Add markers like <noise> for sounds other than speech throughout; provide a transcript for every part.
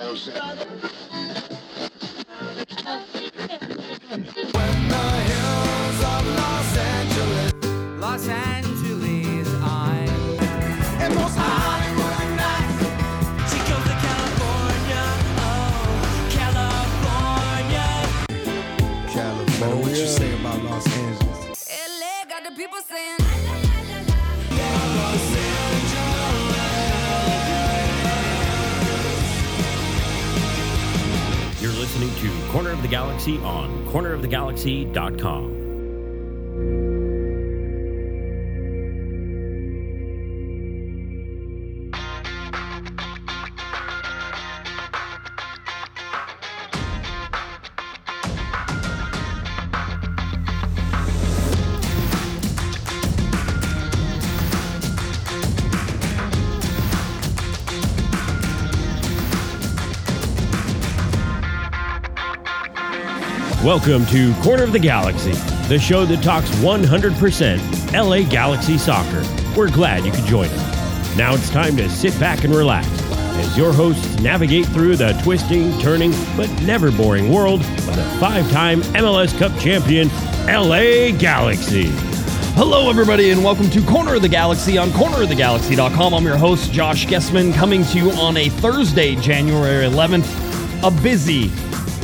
Los Corner of the Galaxy on cornerofthegalaxy.com. Welcome to Corner of the Galaxy, the show that talks 100% LA Galaxy soccer. We're glad you could join us. Now it's time to sit back and relax as your hosts navigate through the twisting, turning, but never boring world of the five time MLS Cup champion, LA Galaxy. Hello, everybody, and welcome to Corner of the Galaxy on cornerofthegalaxy.com. I'm your host, Josh Guesman, coming to you on a Thursday, January 11th. A busy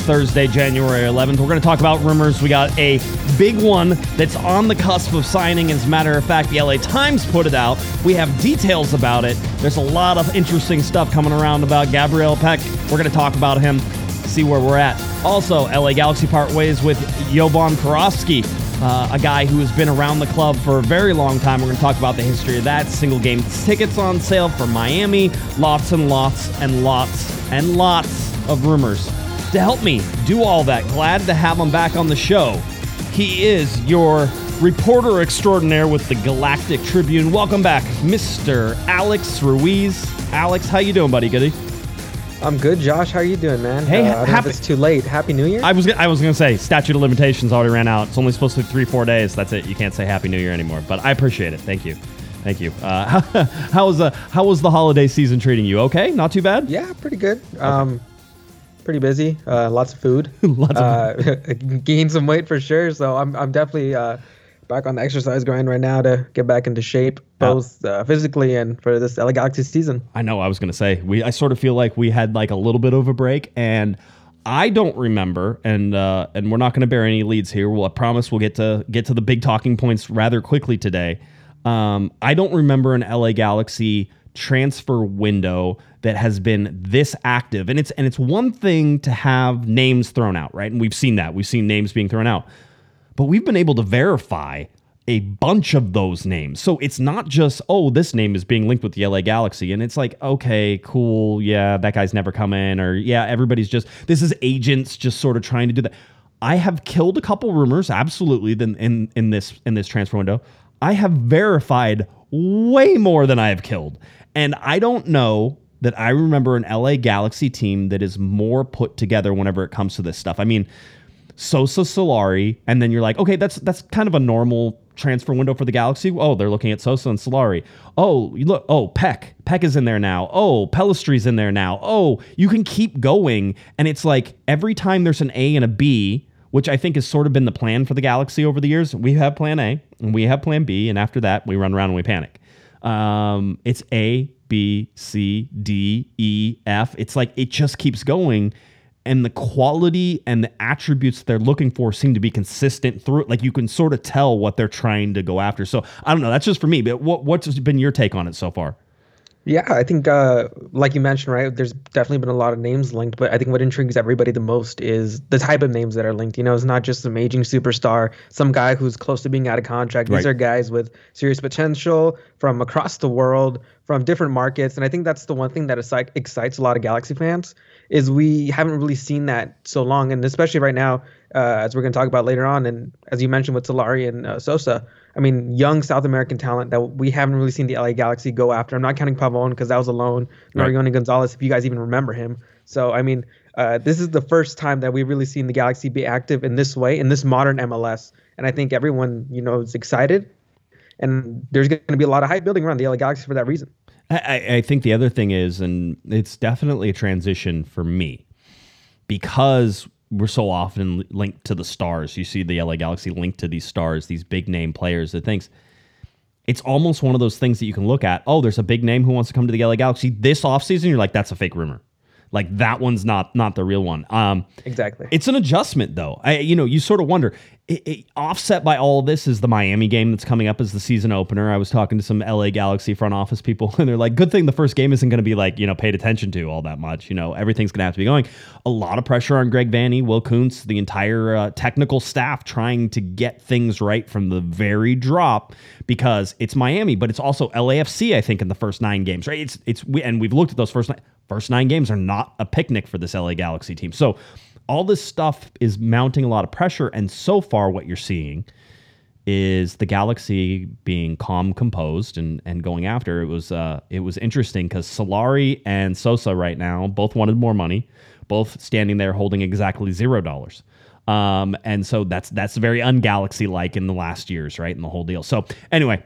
Thursday, January 11th. We're going to talk about rumors. We got a big one that's on the cusp of signing. As a matter of fact, the LA Times put it out. We have details about it. There's a lot of interesting stuff coming around about Gabriel Pec. We're going to talk about him, see where we're at. Also, LA Galaxy part ways with Jovan Kirovski uh, a guy who has been around the club for a very long time. We're going to talk about the history of that. Single game tickets on sale for Miami. Lots and lots and lots and lots of rumors. To help me do all that, glad to have him back on the show. He is your reporter extraordinaire with the Galactic Tribune. Welcome back, Mr. Alex Ruiz. Alex, how you doing, buddy? Goody. I'm good, Josh. How are you doing, man? Hey, uh, I don't know if happy- it's too late. Happy New Year. I was I was gonna say statute of limitations already ran out. It's only supposed to be three four days. That's it. You can't say Happy New Year anymore. But I appreciate it. Thank you, thank you. Uh, <laughs> how was the how was the holiday season treating you? Okay, not too bad. yeah, pretty good. Um, pretty busy. Uh, lots of food. <laughs> Lots of uh, <laughs> gained some weight for sure. So I'm I'm definitely uh, back on the exercise grind right now to get back into shape, both uh, physically and for this LA Galaxy season. I know. I was gonna say we. I sort of feel like we had like a little bit of a break, and I don't remember. And uh, and we're not gonna bear any leads here. Well, I promise we'll get to get to the big talking points rather quickly today. Um, I don't remember an LA Galaxy transfer window that has been this active and it's and it's one thing to have names thrown out right and we've seen that we've seen names being thrown out but we've been able to verify a bunch of those names. So it's not just, oh, this name is being linked with the LA Galaxy. And it's like, okay, cool. Yeah, that guy's never come in. Or yeah, everybody's just, this is agents just sort of trying to do that. I have killed a couple rumors, absolutely, than in, in this in this transfer window. I have verified way more than I have killed. And I don't know that I remember an LA Galaxy team that is more put together whenever it comes to this stuff. I mean, Sosa Solari, and then you're like, okay, that's that's kind of a normal transfer window for the Galaxy. Oh, they're looking at Sosa and Solari. Oh, you look, oh, Pec. Pec is in there now. Oh, Pellistri's in there now. Oh, you can keep going. And it's like every time there's an A and a B, which I think has sort of been the plan for the Galaxy over the years. We have plan A and we have plan B, and after that, we run around and we panic. Um, it's A, B, C, D, E, F. It's like it just keeps going. And the quality and the attributes they're looking for seem to be consistent through it. Like you can sort of tell what they're trying to go after. So I don't know. That's just for me. But what, what's been your take on it so far? Yeah, I think, uh, like you mentioned, right, there's definitely been a lot of names linked, but I think what intrigues everybody the most is the type of names that are linked. You know, it's not just some aging superstar, some guy who's close to being out of contract. These Right. are guys with serious potential from across the world, from different markets. And I think that's the one thing that excites a lot of Galaxy fans is we haven't really seen that so long. And especially right now, uh, as we're going to talk about later on, and as you mentioned with Solari and uh, Sosa, I mean, young South American talent that we haven't really seen the LA Galaxy go after. I'm not counting Pavon because that was alone. Right. Norione Gonzalez, if you guys even remember him. So, I mean, uh, this is the first time that we've really seen the Galaxy be active in this way, in this modern MLS. And I think everyone, you know, is excited. And there's going to be a lot of hype building around the LA Galaxy for that reason. I, I think the other thing is, and it's definitely a transition for me because we're so often linked to the stars. You see the LA Galaxy linked to these stars, these big name players, the things. It's almost one of those things that you can look at. Oh, there's a big name who wants to come to the LA Galaxy this offseason. You're like, that's a fake rumor. Like that one's not not the real one. Um, Exactly. it's an adjustment, though. I, you know, you sort of wonder. It, it, offset by all of this is the Miami game that's coming up as the season opener. I was talking to some LA Galaxy front office people, <laughs> and they're like, "Good thing the first game isn't going to be like you know paid attention to all that much. You know, everything's going to have to be going. A lot of pressure on Greg Vanney, Will Kuntz, the entire uh, technical staff trying to get things right from the very drop because it's Miami, but it's also LAFC. I think in the first nine games, right? It's it's we, and we've looked at those first nine first nine games are not a picnic for this LA Galaxy team. So all this stuff is mounting a lot of pressure. And so far, what you're seeing is the Galaxy being calm, composed, and and going after. It was uh, it was interesting because Solari and Sosa right now both wanted more money, both standing there holding exactly zero dollars. Um, and so that's that's very ungalaxy like in the last years, right? In the whole deal. So anyway,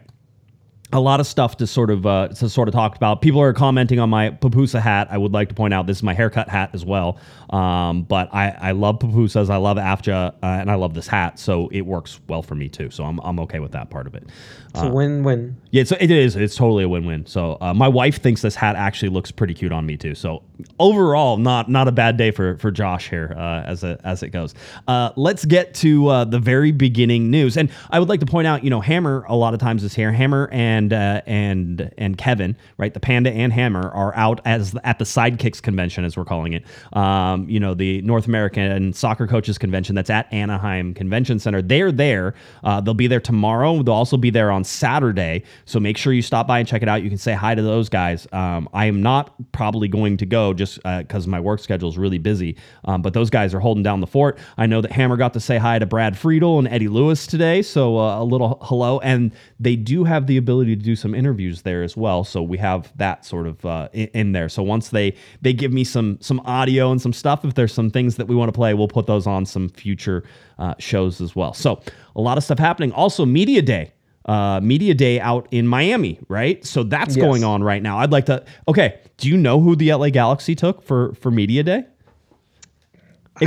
a lot of stuff to sort of uh, to sort of talk about. People are commenting on my pupusa hat. I would like to point out this is my haircut hat as well. Um, but I, I love pupusas. I love AFJA, uh, and I love this hat, so it works well for me too. So I'm, I'm okay with that part of it. It's a win-win. Yeah, so it is. It's totally a win-win. So uh, my wife thinks this hat actually looks pretty cute on me too. So overall, not not a bad day for for Josh here uh, as a, as it goes. Uh, let's get to uh, the very beginning news, and I would like to point out, you know, Hammer a lot of times is here. Hammer and uh, and and Kevin, right? The Panda and Hammer are out as at the Sidekicks convention, as we're calling it. Um, you know, the North American Soccer Coaches Convention that's at Anaheim Convention Center. They're there. Uh, they'll be there tomorrow. They'll also be there on Saturday. So make sure you stop by and check it out. You can say hi to those guys. Um, I am not probably going to go just because my work schedule is really busy. Um, but those guys are holding down the fort. I know that Hammer got to say hi to Brad Friedel and Eddie Lewis today. So uh, a little hello. And they do have the ability to do some interviews there as well. So we have that sort of uh, in, in there. So once they they give me some some audio and some stuff, if there's some things that we want to play, we'll put those on some future uh, shows as well. So a lot of stuff happening. Also, Media Day uh, media day out in Miami, right? So that's Yes. going on right now. I'd like to. Okay, do you know who the LA Galaxy took for for media day?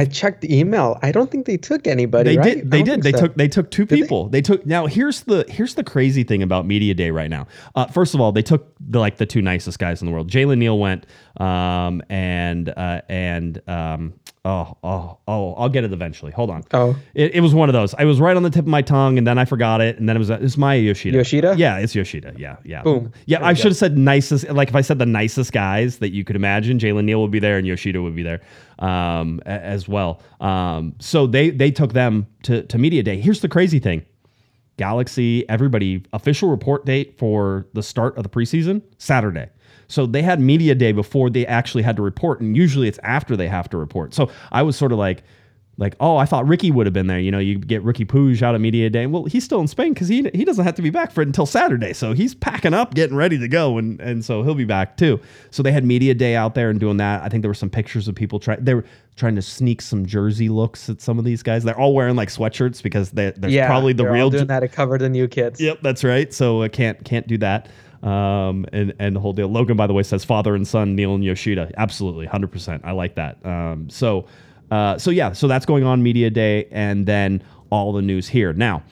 I checked the email. I don't think they took anybody. They right? did. They did. They so. took. They took two they? people. They? took. Now here's the here's the crazy thing about media day right now. Uh, first of all, they took the like the two nicest guys in the world. Jalen Neal went, um, and uh, and um, oh oh oh, I'll get it eventually. Hold on. Oh. it, it was one of those. I was right on the tip of my tongue, and then I forgot it, and then it was it's Maya Yoshida. Yoshida? Yeah, it's Yoshida. Yeah, yeah. Boom. Yeah, There I should go. have said nicest. Like if I said the nicest guys that you could imagine, Jalen Neal would be there and Yoshida would be there um, as well. Um, so they they took them to to media day. Here's the crazy thing. Galaxy, everybody, official report date for the start of the preseason, Saturday. So they had media day before they actually had to report, and usually it's after they have to report. So I was sort of like, like, oh, I thought Riqui would have been there. You know, you get Riqui Puig out of media day. Well, he's still in Spain because he he doesn't have to be back for it until Saturday. So he's packing up, getting ready to go, and and so he'll be back too. So they had media day out there and doing that. I think there were some pictures of people trying. They were trying to sneak some jersey looks at some of these guys. They're all wearing like sweatshirts because they, they're Yeah, probably the they're all real doing that to cover the new kids. Yep, that's right. So I can't can't do that. Um, and and the whole deal. Logan, by the way, says father and son Neal and Yoshida. Absolutely, hundred percent. I like that. Um, so uh, so yeah, so that's going on media day, and then all the news here now.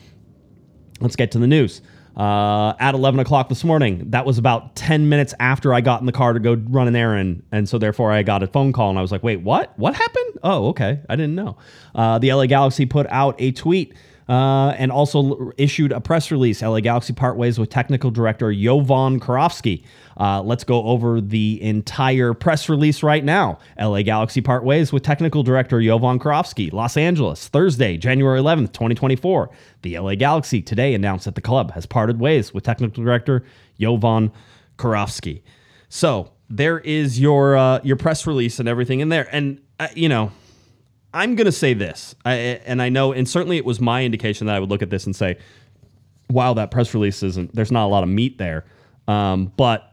Let's get to the news. Uh, at 11 o'clock this morning, that was about 10 minutes after I got in the car to go run an errand. And so, therefore, I got a phone call and I was like, wait, what? What happened? Oh, okay. I didn't know. Uh, the LA Galaxy put out a tweet uh, and also issued a press release. LA Galaxy part ways with technical director Jovan Kirovski. Uh, let's go over the entire press release right now. LA Galaxy part ways with technical director Jovan Kirovski. Los Angeles, Thursday, January 11th, 2024. The LA Galaxy today announced that the club has parted ways with technical director Jovan Kirovski. So there is your uh, your press release and everything in there. And uh, you know, I'm going to say this, I, and I know, and certainly it was my indication that I would look at this and say, wow, that press release isn't, there's not a lot of meat there. Um, but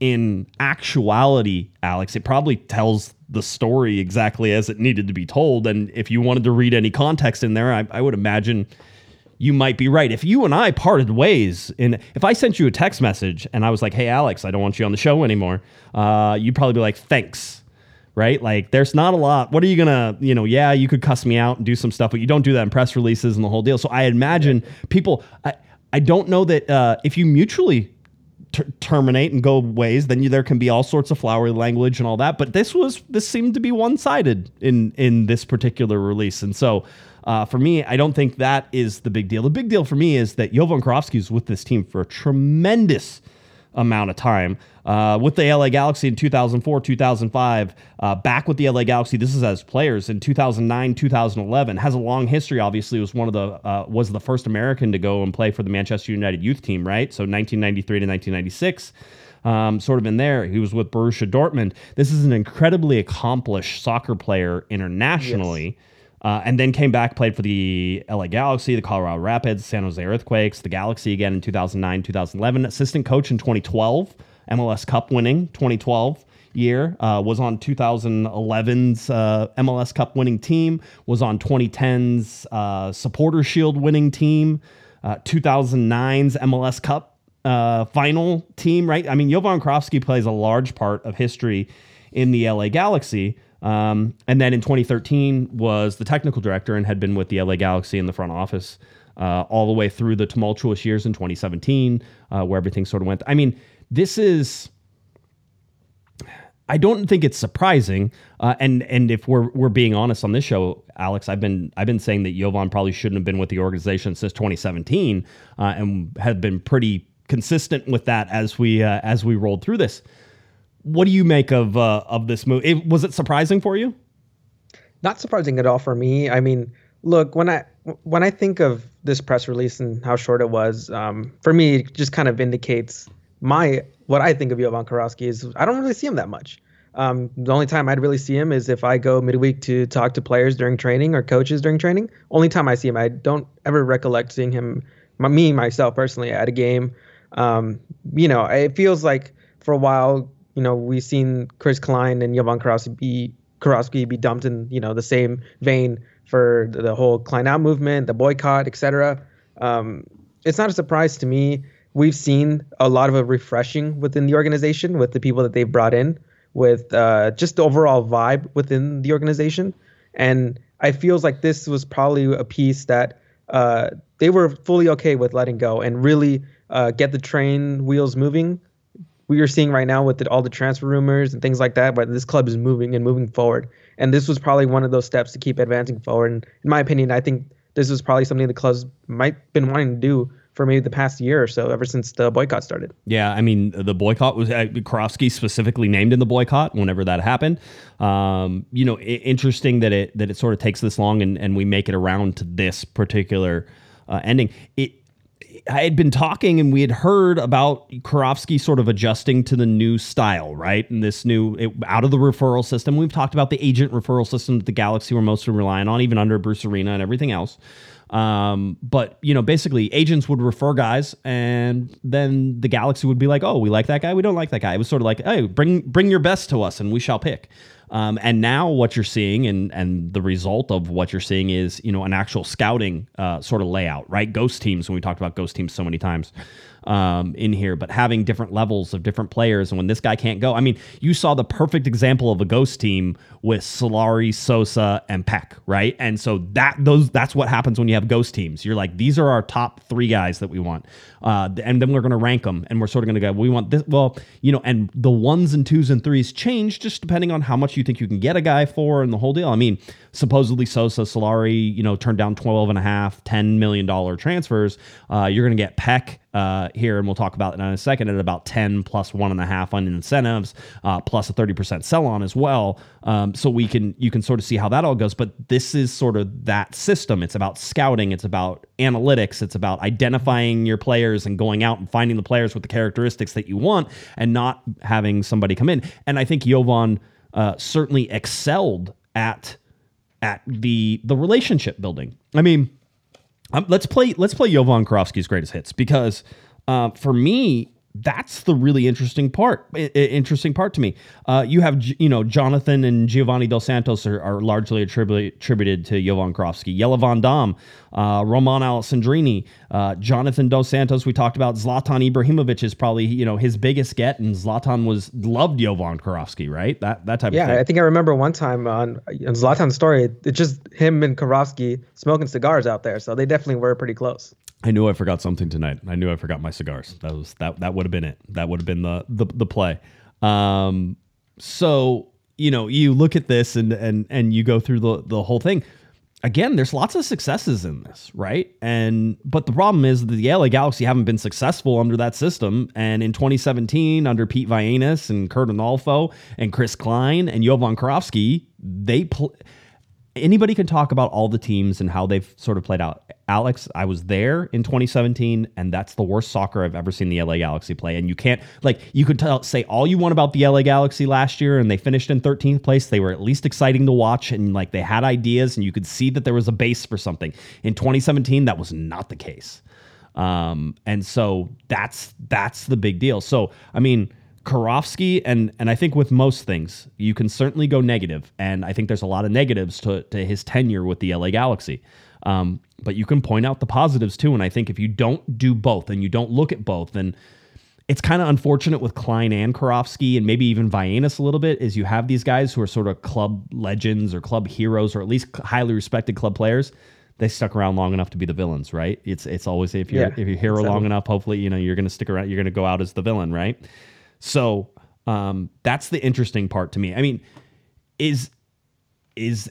in actuality, Alex, it probably tells the story exactly as it needed to be told. And if you wanted to read any context in there, I, I would imagine you might be right. If you and I parted ways, and if I sent you a text message and I was like, "Hey, Alex, I don't want you on the show anymore," uh, you'd probably be like, "Thanks." Right? Like, there's not a lot. What are you gonna, you know? Yeah, you could cuss me out and do some stuff, but you don't do that in press releases and the whole deal. So I imagine people. I, I don't know that uh, if you mutually ter- terminate and go ways, then you, there can be all sorts of flowery language and all that. But this was this seemed to be one sided in in this particular release, and so. Uh, for me, I don't think that is the big deal. The big deal for me is that Jovan Kirovski is with this team for a tremendous amount of time. Uh, with the LA Galaxy in 2004, 2005, uh, back with the LA Galaxy. This is as players in 2009, 2011. Has a long history. Obviously, was one of the uh, was the first American to go and play for the Manchester United youth team. Right, so 1993 to 1996. Um, sort of in there, he was with Borussia Dortmund. This is an incredibly accomplished soccer player internationally. Yes. Uh, and then came back, played for the LA Galaxy, the Colorado Rapids, San Jose Earthquakes, the Galaxy again in 2009, 2011. Assistant coach in 2012, MLS Cup winning 2012 year. Uh, was on 2011's uh, MLS Cup winning team. Was on 2010's uh, Supporter Shield winning team. 2009's uh, MLS Cup uh, final team. Right. I mean, Jovan Kirovski plays a large part of history in the LA Galaxy. Um, and then in 2013 was the technical director and had been with the LA Galaxy in the front office uh, all the way through the tumultuous years in 2017, uh, where everything sort of went. I mean, this is. I don't think it's surprising, uh, and and if we're we're being honest on this show, Alex, I've been I've been saying that Jovan probably shouldn't have been with the organization since 2017, uh, and have been pretty consistent with that as we uh, as we rolled through this what do you make of uh, of this move? It, was it surprising for you? Not surprising at all for me. I mean, look when I when I think of this press release and how short it was, um, for me, it just kind of indicates my what I think of Jovan Kirovski is I don't really see him that much. Um, the only time I'd really see him is if I go midweek to talk to players during training or coaches during training. Only time I see him, I don't ever recollect seeing him, my, me myself personally, at a game. Um, you know, it feels like for a while you know, we've seen Chris Klein and Jovan Kirovski be Kirovski be dumped in, you know, the same vein for the, the whole Klein out movement, the boycott, etc. Um, it's not a surprise to me. We've seen a lot of a refreshing within the organization with the people that they've brought in, with uh, just the overall vibe within the organization. And I feels like this was probably a piece that uh, they were fully okay with letting go and really uh, get the train wheels moving we are seeing right now with the, all the transfer rumors and things like that, but this club is moving and moving forward. And this was probably one of those steps to keep advancing forward. And in my opinion, I think this was probably something the clubs might been wanting to do for maybe the past year or so, ever since the boycott started. Yeah, I mean, the boycott was uh, specifically named in the boycott whenever that happened. Um, you know, interesting that it that it sort of takes this long and, and we make it around to this particular uh, ending. It I had been talking and we had heard about Kirovski sort of adjusting to the new style, right? And this new it, out of the referral system. We've talked about the agent referral system that the Galaxy were mostly relying on, even under Bruce Arena and everything else. Um, but you know, basically, agents would refer guys, and then the Galaxy would be like, "Oh, we like that guy. We don't like that guy." It was sort of like, "Hey, bring bring your best to us, and we shall pick." Um, and now what you're seeing and and the result of what you're seeing is you know an actual scouting uh, sort of layout, right? Ghost teams. When we talked about ghost teams so many times, um, in here, but having different levels of different players. And when this guy can't go, I mean, you saw the perfect example of a ghost team with Solari, Sosa, and Pec, right? And so that those that's what happens when you have ghost teams. You're like, these are our top three guys that we want, uh, and then we're going to rank them, and we're sort of going to go, we want this. Well, you know, and the ones and twos and threes change just depending on how much you think you can get a guy for and the whole deal. I mean, supposedly Sosa, Solari, you know, turned down 12 and a half, 10 million dollar transfers. Uh, you're going to get Pec uh, here, and we'll talk about it in a second, at about 10 plus one and a half on incentives, uh, plus a 30% sell on as well. Um, so we can you can sort of see how that all goes. But this is sort of that system. It's about scouting, it's about analytics, it's about identifying your players and going out and finding the players with the characteristics that you want and not having somebody come in. And I think Jovan uh, certainly excelled at at the the relationship building. I mean, um, let's play let's play Jovan Kirovski's greatest hits because uh, for me that's the really interesting part. Interesting part to me. Uh, you have you know Jonathan and Giovanni Dos Santos are, are largely attributed attributed to Jovan Kirovski. Jelle Van Damme, uh, Romain Alessandrini, uh, Jonathan Dos Santos. We talked about Zlatan Ibrahimovic is probably you know his biggest get, and Zlatan was loved Jovan Kirovski, right? That that type of Yeah. I think I remember one time on, on Zlatan's story, it's just him and Kirovski smoking cigars out there. So they definitely were pretty close. I knew I forgot something tonight. I knew I forgot my cigars. That was that that would have been it. That would have been the the, the play. Um, so you know, you look at this and and and you go through the the whole thing. Again, there's lots of successes in this, right? And but the problem is that the LA Galaxy haven't been successful under that system. And in 2017, under Pete Vagenas and Curt Onalfo and Chris Klein and Jovan Kirovski, they pl- anybody can talk about all the teams and how they've sort of played out. Alex, I was there in 2017, and that's the worst soccer I've ever seen the LA Galaxy play. And you can't like you could tell say all you want about the LA Galaxy last year, and they finished in 13th place. They were at least exciting to watch, and like they had ideas, and you could see that there was a base for something. In 2017, that was not the case. Um, and so that's that's the big deal. So I mean, Kirovski and and I think with most things, you can certainly go negative, and I think there's a lot of negatives to to his tenure with the LA Galaxy. Um, but you can point out the positives too, and I think if you don't do both and you don't look at both, then it's kind of unfortunate with Klein and Kirovski and maybe even Vagenas a little bit is you have these guys who are sort of club legends or club heroes or at least highly respected club players. They stuck around long enough to be the villains, right? It's it's always if you're Yeah, if you're hero long enough, hopefully you know you're going to stick around. You're going to go out as the villain, right? So um, that's the interesting part to me. I mean, is is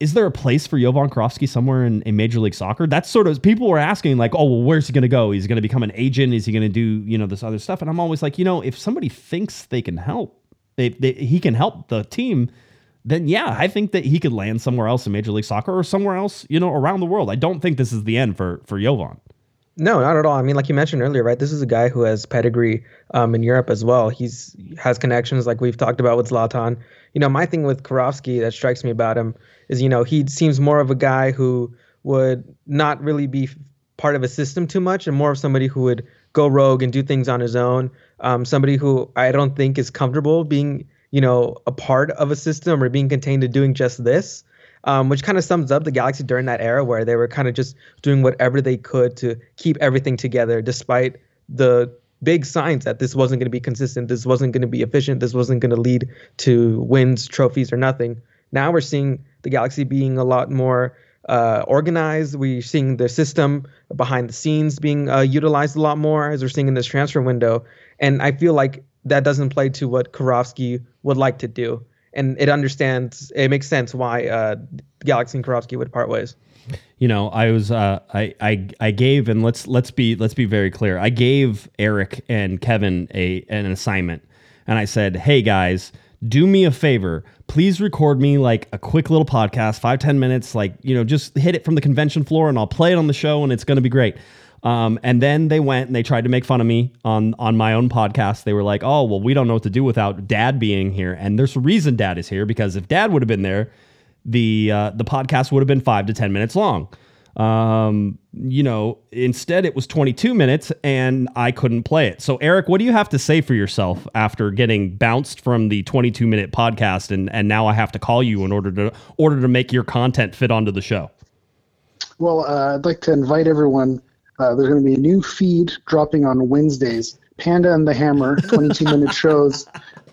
is there a place for Jovan Kirovski somewhere in, in Major League Soccer? That's sort of people were asking like, oh, well, where's he going to go? He's going to become an agent. Is he going to do you know this other stuff? And I'm always like, you know, if somebody thinks they can help, they, he can help the team. Then yeah, I think that he could land somewhere else in Major League Soccer or somewhere else, you know, around the world. I don't think this is the end for for Jovan. No, not at all. I mean, like you mentioned earlier, right? This is a guy who has pedigree um, in Europe as well. He's has connections, like we've talked about with Zlatan. You know, my thing with Kirovski that strikes me about him is, you know, he seems more of a guy who would not really be part of a system too much, and more of somebody who would go rogue and do things on his own. Um, somebody who I don't think is comfortable being, you know, a part of a system or being contained to doing just this um, which kind of sums up the Galaxy during that era where they were kind of just doing whatever they could to keep everything together, despite the big signs that this wasn't going to be consistent, this wasn't going to be efficient, this wasn't going to lead to wins, trophies, or nothing. Now we're seeing the Galaxy being a lot more uh, organized. We're seeing the system behind the scenes being uh, utilized a lot more as we're seeing in this transfer window. And I feel like that doesn't play to what Kirovski would like to do and it understands it makes sense why uh, Galaxy and Kirovski would part ways. you know i was uh i i i gave and let's let's be let's be very clear. I gave eric and kevin a an assignment and i said hey guys do me a favor. Please record me like a quick little podcast five ten minutes like you know just hit it from the convention floor and i'll play it on the show and it's going to be great um, and then they went and they tried to make fun of me on on my own podcast. They were like, "Oh, well, we don't know what to do without Dad being here." And there's a reason Dad is here because if Dad would have been there, the uh, the podcast would have been five to ten minutes long. Um, you know, instead it was 22 minutes and I couldn't play it. So Eric, what do you have to say for yourself after getting bounced from the 22 minute podcast and and now I have to call you in order to order to make your content fit onto the show? Well, uh, I'd like to invite everyone. Uh, there's going to be a new feed dropping on Wednesdays. Panda and the Hammer, 22 minute <laughs> shows.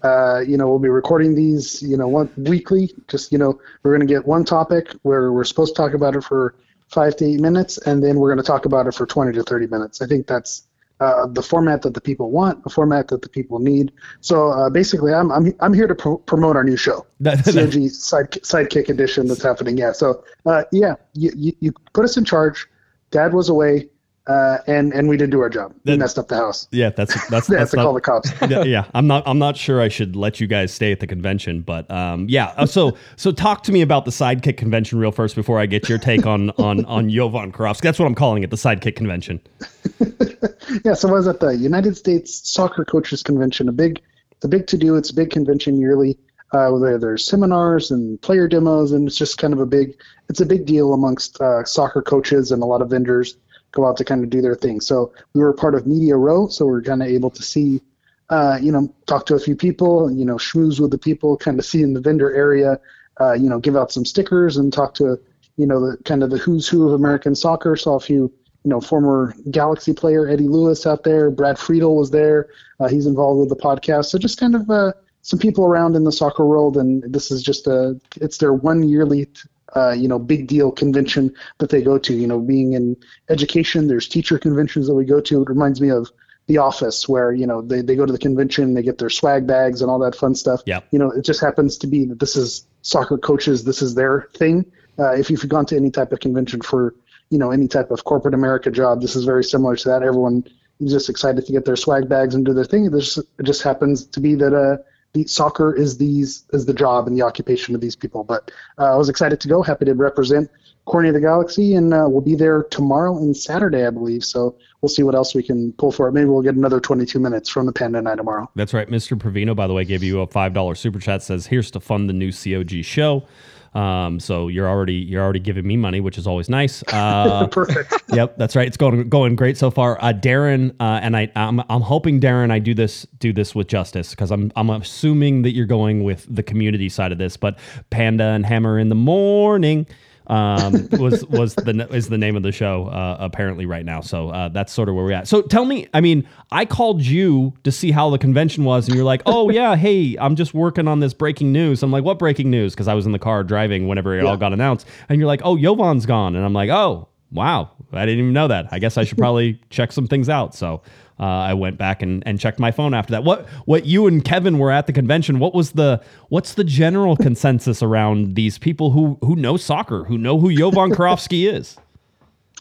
Uh, you know, we'll be recording these, you know, one weekly. Just, you know, we're going to get one topic where we're supposed to talk about it for five to eight minutes, and then we're going to talk about it for 20 to 30 minutes. I think that's uh, the format that the people want, the format that the people need. So uh, basically, I'm, I'm, I'm here to pro- promote our new show. <laughs> That- that- side, sidekick edition that's happening. Yeah. So uh, yeah, you, you, you put us in charge. Dad was away, uh, and and we didn't do our job. We messed up the house. Yeah, that's <laughs> that's They that's to call the cops. yeah, <laughs> yeah, I'm not. I'm not sure I should let you guys stay at the convention, but um, yeah. Uh, So, so talk to me about the Sidekick convention real first before I get your take on <laughs> on on Jovan Kirovski. That's what I'm calling it, the Sidekick convention. yeah. So I was at the United States Soccer Coaches Convention. A big, it's a big to do. It's a big convention yearly. Uh, where there's seminars and player demos, and it's just kind of a big. It's a big deal amongst uh, soccer coaches and a lot of vendors. Go out to kind of do their thing. So we were part of Media Row, so we are kind of able to see, uh, you know, talk to a few people, you know, schmooze with the people, kind of see in the vendor area, uh, you know, give out some stickers and talk to, you know, the kind of the who's who of American soccer. Saw a few, you know, former Galaxy player Eddie Lewis out there. Brad Friedel was there. Uh, he's involved with the podcast. So just kind of uh, some people around in the soccer world, and this is just a, it's their one yearly uh, you know, big deal convention that they go to. You know, being in education, there's teacher conventions that we go to. It reminds me of the office where you know they, they go to the convention they get their swag bags and all that fun stuff. Yeah you know it just happens to be that this is soccer coaches this is their thing. Uh, if you've gone to any type of convention for you know any type of corporate america job this is very similar to that. Everyone is just excited to get their swag bags and do their thing. It just, it just happens to be that uh the soccer is these is the job and the occupation of these people but uh, i was excited to go happy to represent Corner of the Galaxy, and uh, we'll be there tomorrow and Saturday, I believe. So we'll see what else we can pull for it. Maybe we'll get another 22 minutes from the Panda Night tomorrow. That's right. Mr. Provino, by the way, gave you a five dollar super chat. Says here's to fund the new COG show. Um, so you're already you're already giving me money, which is always nice. <laughs> Uh, Perfect. yep, that's right. It's going going great so far. Uh, Darren uh, and I, I'm, I'm hoping Darren, I do this do this with justice because I'm I'm assuming that you're going with the community side of this. But Panda and Hammer in the morning um, was was the is the name of the show uh, apparently right now. So uh, that's sort of where we're at. So tell me, I mean, I called you to see how the convention was, and you're like, "Oh yeah, hey, I'm just working on this breaking news." I'm like, "What breaking news?" Because I was in the car driving whenever it all got announced, and you're like, "Oh, Jovan's gone," and I'm like, "Oh." Wow, I didn't even know that. I guess I should probably check some things out. So uh, I went back and, and checked my phone after that. What what you and Kevin were at the convention? What was the what's the general consensus around these people who who know soccer, who know who Jovan <laughs> Kirovski is?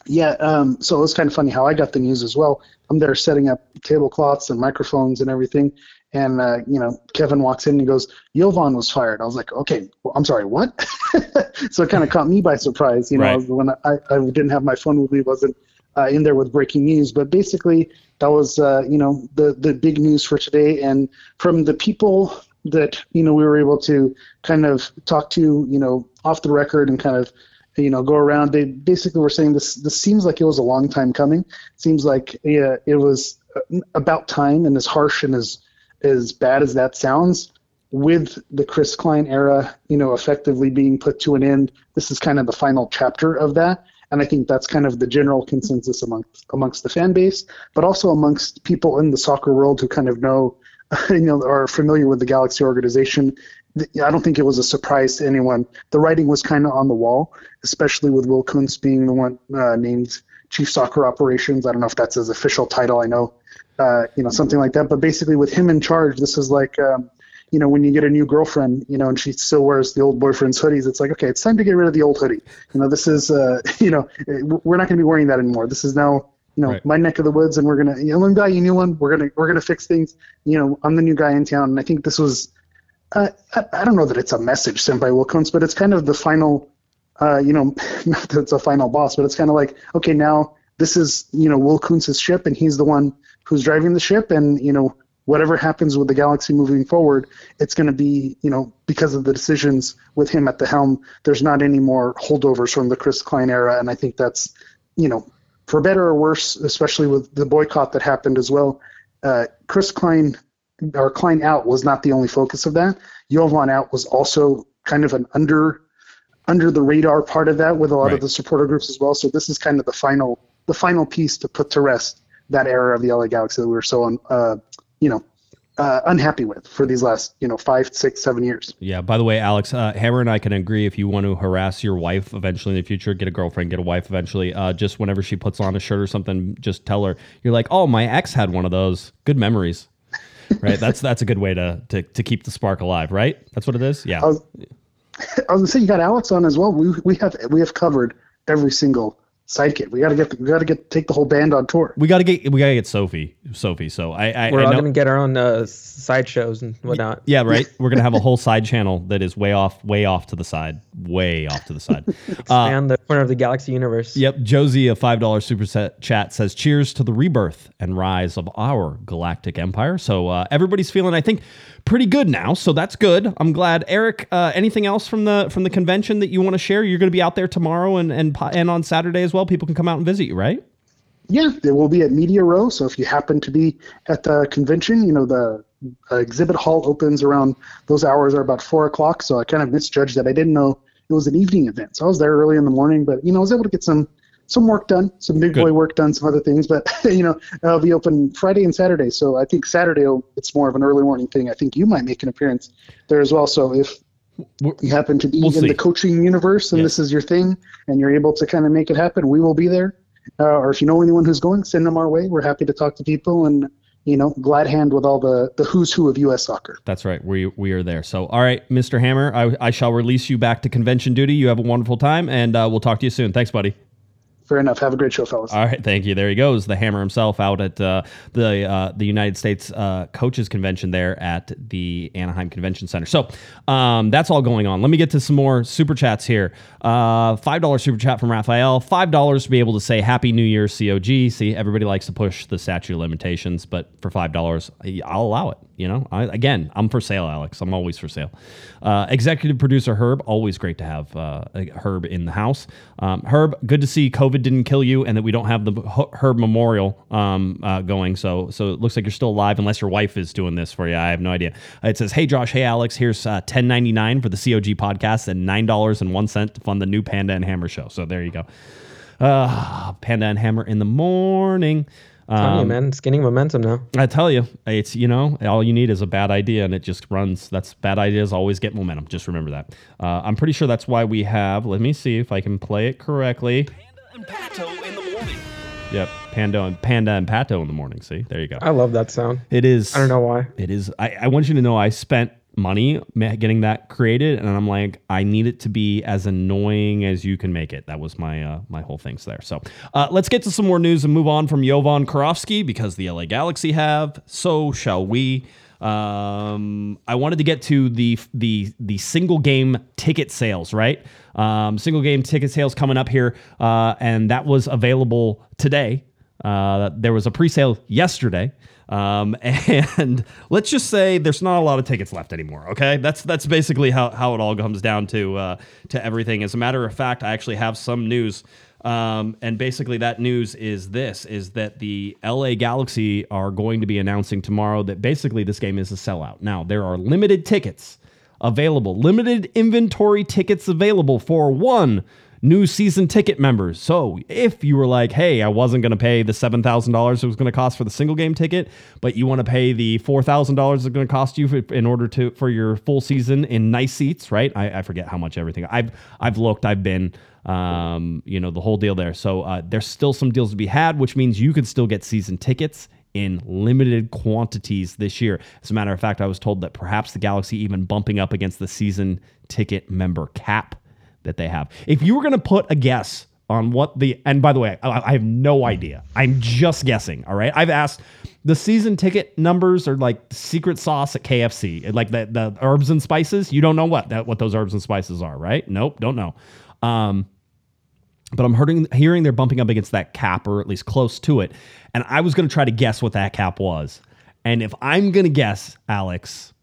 Yeah, um, so it was kind of funny how I got the news as well. I'm there setting up tablecloths and microphones and everything, and uh, you know, Kevin walks in and he goes, "Jovan was fired." I was like, "Okay, well, I'm sorry, what?" <laughs> so it kind of caught me by surprise. You know, Right. when I, I didn't have my phone with me, wasn't uh, in there with breaking news. But basically, that was uh, you know the the big news for today. And from the people that you know we were able to kind of talk to, you know, off the record and kind of you know go around, they basically were saying this this seems like it was a long time coming. Seems like yeah, it was uh, about time, and as harsh and as as bad as that sounds, with the Chris Klein era, you know, effectively being put to an end, this is kind of the final chapter of that. And I think that's kind of the general consensus amongst amongst the fan base, but also amongst people in the soccer world who kind of know, <laughs> you know, are familiar with the Galaxy organization. I don't think it was a surprise to anyone. The writing was kind of on the wall, especially with Will Kuntz being the one uh, named chief soccer operations. I don't know if that's his official title. I know, uh, you know, something like that. But basically, with him in charge, this is like. Um, you know, when you get a new girlfriend, you know, and she still wears the old boyfriend's hoodies, it's like, okay, it's time to get rid of the old hoodie. You know, this is, uh, <laughs> you know, we're not going to be wearing that anymore. This is now, you know, Right. my neck of the woods, and we're gonna, you know, buy you a new one. We're gonna, we're gonna fix things. You know, I'm the new guy in town, and I think this was, uh, I, I don't know that it's a message sent by Will Kuntz, but it's kind of the final, uh, you know, <laughs> not that it's a final boss, but it's kind of like, okay, now this is, you know, Will Kuntz's ship, and he's the one who's driving the ship, and you know, whatever happens with the galaxy moving forward, it's going to be, you know, because of the decisions with him at the helm, there's not any more holdovers from the Chris Klein era. And I think that's, you know, for better or worse, especially with the boycott that happened as well. Uh, Chris Klein or Klein out was not the only focus of that. Jovan out was also kind of an under under the radar part of that with a lot Right. of the supporter groups as well. So this is kind of the final the final piece to put to rest that era of the LA Galaxy that we were so un, uh, you know uh, unhappy with for these last you know five, six, seven years. Yeah. By the way, Alex, uh, Hammer and I can agree. If you want to harass your wife eventually in the future, get a girlfriend, get a wife eventually. Uh, just whenever she puts on a shirt or something, just tell her you're like, oh, my ex had one of those. Good memories. right. That's <laughs> that's a good way to, to to keep the spark alive. Right. That's what it is. Yeah. I was, <laughs> I was gonna say you got Alex on as well. We we have we have covered every single sidekick. We got to get we got to get take the whole band on tour. we got to get we got to get Sophie. Sophie. So I I, We're I all know, gonna get our own uh, side shows and whatnot. Yeah, right. <laughs> We're gonna have a whole side channel that is way off, way off to the side, way off to the side. <laughs> Uh, and the corner of the galaxy universe. Yep, Josie, a five dollar super set chat says, "Cheers to the rebirth and rise of our galactic empire." So uh, everybody's feeling, I think, pretty good now. So that's good. I'm glad. Eric, uh, anything else from the from the convention that you want to share? You're going to be out there tomorrow and and and on Saturday as well. People can come out and visit you, right? Yeah, they will be at Media Row. So if you happen to be at the convention, you know the uh, exhibit hall opens around those hours are about four o'clock. So I kind of misjudged that. I didn't know it was an evening event. So I was there early in the morning, but you know I was able to get some some work done, some big Good. boy work done, some other things. But <laughs> you know I'll be open Friday and Saturday. So I think Saturday it's more of an early morning thing. I think you might make an appearance there as well. So if you happen to be We'll in see. the coaching universe and this is your thing and you're able to kind of make it happen, we will be there. Uh, or if you know anyone who's going, send them our way. We're happy to talk to people and, you know, glad hand with all the, the who's who of U.S. soccer. That's right. We we are there. So, all right, Mr. Hammer, I, I shall release you back to convention duty. You have a wonderful time, and uh, we'll talk to you soon. Thanks, buddy. Fair enough. Have a great show, fellas. All right, thank you. There he goes, the Hammer himself, out at uh, the uh, the United States uh, Coaches Convention there at the Anaheim Convention Center. So um, that's all going on. Let me get to some more super chats here. Uh, Five dollar super chat from Raphael. Five dollars to be able to say Happy New Year, COG. See, everybody likes to push the statute limitations, but for five dollars, I'll allow it. You know, I, again, I'm for sale, Alex. I'm always for sale. Uh, executive producer Herb, always great to have uh, Herb in the house. Um, Herb, good to see COVID didn't kill you, and that we don't have the Herb Memorial um, uh, going. So, so it looks like you're still alive, unless your wife is doing this for you. I have no idea. It says, "Hey Josh, hey Alex, here's uh, 10.99 for the COG podcast and nine dollars and one cent to fund the new Panda and Hammer show." So there you go. Uh, Panda and Hammer in the morning. Telling you, Um, man, it's gaining momentum now. I tell you, it's you know, all you need is a bad idea, and it just runs. That's bad ideas always get momentum. Just remember that. Uh, I'm pretty sure that's why we have. Let me see if I can play it correctly. and Pato in the morning. Yep, Panda and Panda and Pato in the morning. See, there you go. I love that sound. It is. I don't know why. It is. I, I want you to know I spent money getting that created, and I'm like, I need it to be as annoying as you can make it. That was my uh, my whole things there. So uh, let's get to some more news and move on from Jovan Kirovski because the LA Galaxy have. So shall we. Um, I wanted to get to the the the single game ticket sales, right? Um, single game ticket sales coming up here, uh, and that was available today. Uh, there was a pre-sale yesterday, um, <laughs> and let's just say there's not a lot of tickets left anymore. Okay, that's that's basically how, how it all comes down to uh, to everything. As a matter of fact, I actually have some news, um, and basically that news is this: is that the LA Galaxy are going to be announcing tomorrow that basically this game is a sellout. Now there are limited tickets available, limited inventory tickets available for one new season ticket members. So if you were like, hey, I wasn't going to pay the $7,000 it was going to cost for the single game ticket, but you want to pay the $4,000 it's going to cost you for, in order to for your full season in nice seats, right? I, I forget how much everything. I've I've looked, I've been um, you know, the whole deal there. So uh, there's still some deals to be had, which means you can still get season tickets in limited quantities this year. As a matter of fact, I was told that perhaps the Galaxy even bumping up against the season ticket member cap that they have. If you were going to put a guess on what the and by the way, I, I have no idea. I'm just guessing. All right, I've asked. The season ticket numbers are like secret sauce at KFC, like the the herbs and spices. You don't know what that what those herbs and spices are, right? Nope, don't know. Um, but I'm hearing hearing they're bumping up against that cap or at least close to it. And I was going to try to guess what that cap was. And if I'm going to guess, Alex,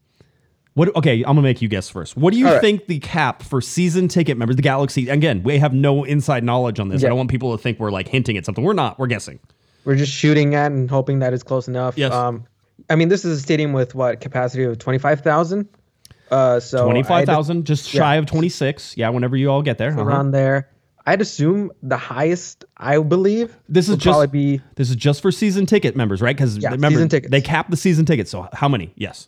what? Okay, I'm gonna make you guess first. What do you right. think the cap for season ticket members, the Galaxy? Again, we have no inside knowledge on this. I don't want people to think we're like hinting at something. We're not. We're guessing. We're just shooting at and hoping that it's close enough. Yes. Um, I mean, this is a stadium with what capacity of twenty five thousand. Uh, so Twenty five thousand, just shy yeah. of twenty six. Yeah, whenever you all get there. uh-huh. around there. I'd assume the highest I believe This is would just be this is just for season ticket members, right? Because Yeah, remember season tickets. they cap the season tickets. So how many? Yes.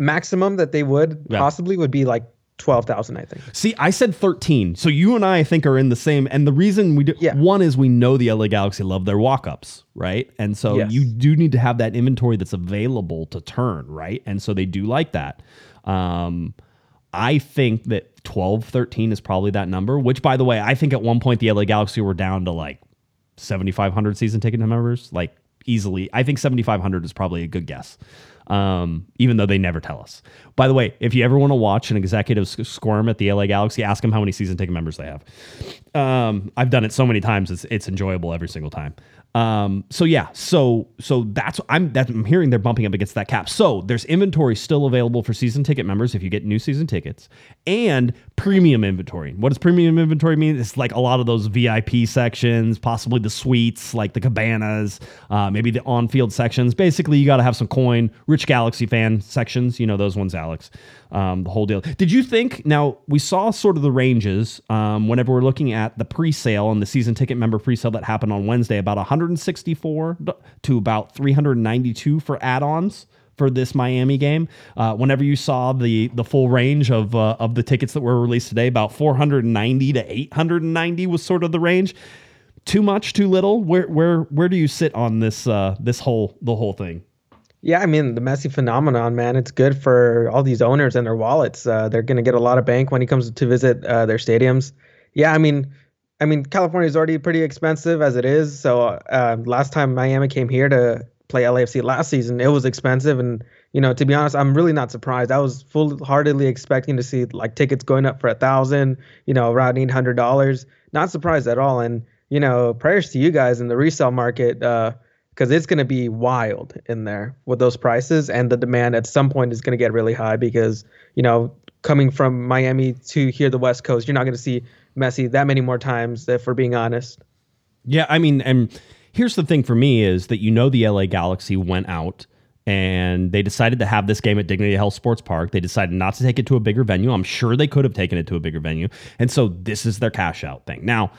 Maximum that they would Yeah. possibly would be like twelve thousand. I think. See, I said 13. So you and I, I think, are in the same. And the reason we do, Yeah. one is we know the LA Galaxy love their walk ups, right? And so Yes. you do need to have that inventory that's available to turn, right? And so they do like that. Um, I think that 12, 13 is probably that number, which, by the way, I think at one point the LA Galaxy were down to like 7,500 season ticket members, like easily. I think 7,500 is probably a good guess, um, even though they never tell us. By the way, if you ever want to watch an executive squirm at the LA Galaxy, ask them how many season ticket members they have. Um, I've done it so many times; it's it's enjoyable every single time. Um, so yeah, so so that's I'm that I'm hearing they're bumping up against that cap. So there's inventory still available for season ticket members if you get new season tickets, and premium inventory. What does premium inventory mean? It's like a lot of those VIP sections, possibly the suites, like the cabanas, uh, maybe the on-field sections. Basically, you got to have some coin. Rich Galaxy fan sections, you know those ones, Alex. Um, the whole deal. Did you think? Now we saw sort of the ranges um, whenever we're looking at the pre-sale and the season ticket member pre-sale that happened on Wednesday, about 164 to about 392 for add-ons for this Miami game. Uh, whenever you saw the the full range of uh, of the tickets that were released today, about 490 to 890 was sort of the range. Too much, too little. Where where where do you sit on this uh, this whole the whole thing? Yeah, I mean the Messi phenomenon, man. It's good for all these owners and their wallets. Uh, they're going to get a lot of bank when he comes to visit uh, their stadiums. Yeah, I mean, I mean California is already pretty expensive as it is. So uh, last time Miami came here to play LAFC last season, it was expensive, and you know, to be honest, I'm really not surprised. I was full-heartedly expecting to see like tickets going up for a thousand, you know, around eight hundred dollars. Not surprised at all. And you know, prayers to you guys in the resale market. Uh, because it's going to be wild in there with those prices and the demand at some point is going to get really high because you know coming from Miami to here the West Coast you're not going to see Messi that many more times if we're being honest. Yeah, I mean and here's the thing for me is that you know the LA Galaxy went out and they decided to have this game at Dignity Health Sports Park. They decided not to take it to a bigger venue. I'm sure they could have taken it to a bigger venue. And so this is their cash out thing. Now,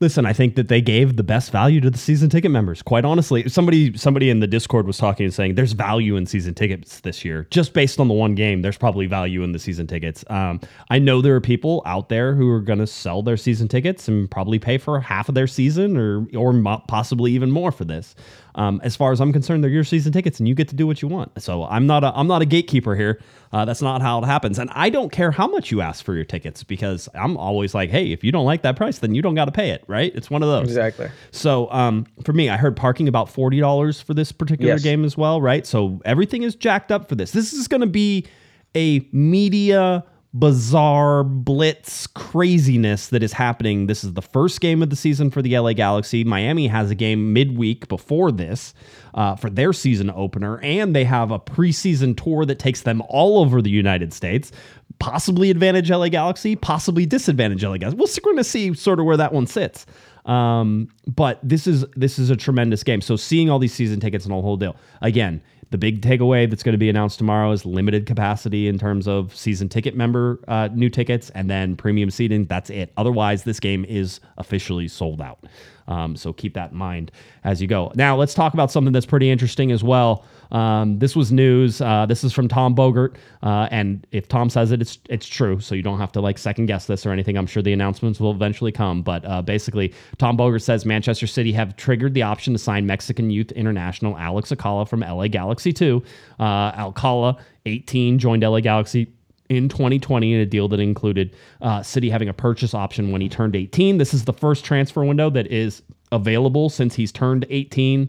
Listen, I think that they gave the best value to the season ticket members. Quite honestly, somebody somebody in the Discord was talking and saying there's value in season tickets this year. Just based on the one game, there's probably value in the season tickets. Um, I know there are people out there who are going to sell their season tickets and probably pay for half of their season or or possibly even more for this. Um, as far as I'm concerned, they're your season tickets, and you get to do what you want. So I'm not a I'm not a gatekeeper here. Uh, that's not how it happens, and I don't care how much you ask for your tickets because I'm always like, hey, if you don't like that price, then you don't got to pay it, right? It's one of those. Exactly. So um, for me, I heard parking about forty dollars for this particular Yes. game as well, right? So everything is jacked up for this. This is going to be a media bizarre blitz craziness that is happening. This is the first game of the season for the LA Galaxy. Miami has a game midweek before this uh, for their season opener, and they have a preseason tour that takes them all over the United States. Possibly advantage LA Galaxy, possibly disadvantage LA Galaxy. We're going to see sort of where that one sits. Um, but this is this is a tremendous game. So seeing all these season tickets and a whole deal again. The big takeaway that's going to be announced tomorrow is limited capacity in terms of season ticket member uh, new tickets and then premium seating. That's it. Otherwise, this game is officially sold out. Um, so keep that in mind as you go. Now, let's talk about something that's pretty interesting as well. Um, this was news. Uh, this is from Tom Bogert, uh, and if Tom says it, it's it's true. So you don't have to like second guess this or anything. I'm sure the announcements will eventually come. But uh, basically, Tom Bogert says Manchester City have triggered the option to sign Mexican youth international Alex Alcala from LA Galaxy 2. Uh, Alcala, 18, joined LA Galaxy in 2020 in a deal that included uh, City having a purchase option when he turned 18. This is the first transfer window that is available since he's turned 18.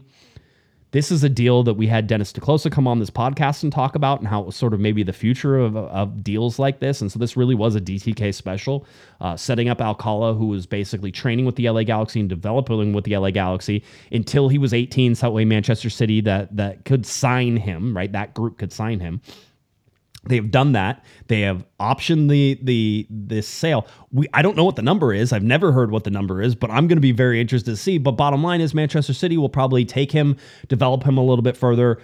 This is a deal that we had Dennis te Kloese come on this podcast and talk about, and how it was sort of maybe the future of, of deals like this. And so this really was a DTK special, uh, setting up Alcala, who was basically training with the LA Galaxy and developing with the LA Galaxy until he was 18. So that way, Manchester City that that could sign him, right? That group could sign him. They have done that. They have optioned the the this sale. We I don't know what the number is. I've never heard what the number is, but I'm going to be very interested to see. But bottom line is Manchester City will probably take him, develop him a little bit further,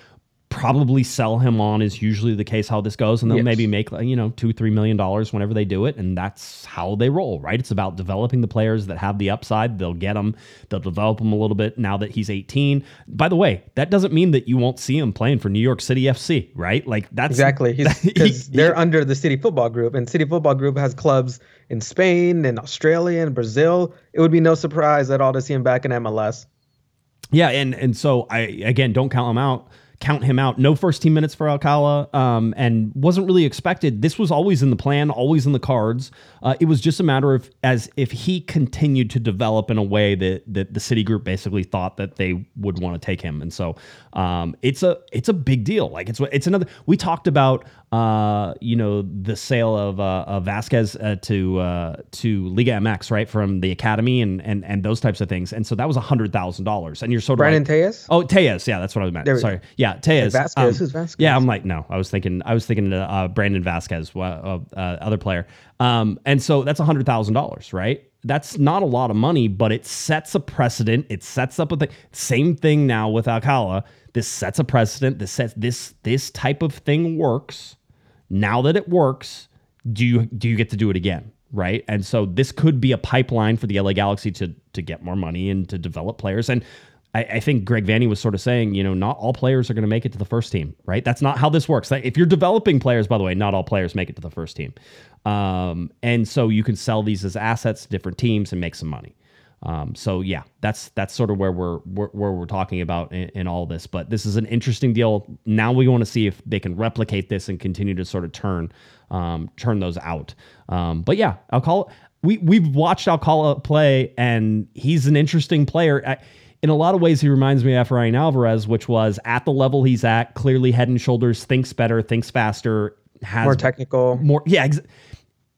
probably sell him on is usually the case how this goes, and they'll Yes. maybe make you know two three million dollars whenever they do it, and that's how they roll, right? It's about developing the players that have the upside. They'll get them, they'll develop them a little bit now that he's 18. By the way, that doesn't mean that you won't see him playing for New York City FC, right? Like that's Exactly. He's <laughs> He- because he- they're under the City Football Group, and City Football Group has clubs in Spain and Australia and Brazil. It would be no surprise at all to see him back in MLS. Yeah, and and so I again don't count him out. Count him out. No first team minutes for Alcala, um, and wasn't really expected. This was always in the plan, always in the cards. Uh, it was just a matter of as if he continued to develop in a way that that the City Group basically thought that they would want to take him, and so um, it's a it's a big deal. Like it's it's another. We talked about uh, you know, the sale of, uh, of Vasquez uh, to uh, to Liga MX, right, from the academy and and and those types of things. And so that was a hundred thousand dollars. And you're sort of Brandon like, Tejas? Oh, Tejas, yeah, that's what I meant. There Sorry, yeah, Tejas. Vasquez, who's Vasquez? Yeah, I'm like, no, I was thinking, I was thinking uh, Brandon Vasquez, uh, uh, other player. Um, and so that's a hundred thousand dollars, right? That's not a lot of money, but it sets a precedent. It sets up a thing. Same thing now with Alcala. This sets a precedent. This sets this this type of thing works. Now that it works, do you do you get to do it again? Right. And so this could be a pipeline for the LA Galaxy to to get more money and to develop players. And I, I think Greg Vanney was sort of saying, you know, not all players are going to make it to the first team, right? That's not how this works. If you're developing players, by the way, not all players make it to the first team. Um, and so you can sell these as assets to different teams and make some money. Um, so yeah, that's that's sort of where we're where, where we're talking about in, in all this. But this is an interesting deal. Now we want to see if they can replicate this and continue to sort of turn um, turn those out. Um, but yeah, Alcala, we we've watched Alcala play, and he's an interesting player. I, in a lot of ways, he reminds me of Ryan Alvarez, which was at the level he's at, clearly head and shoulders, thinks better, thinks faster, has More technical. more yeah ex-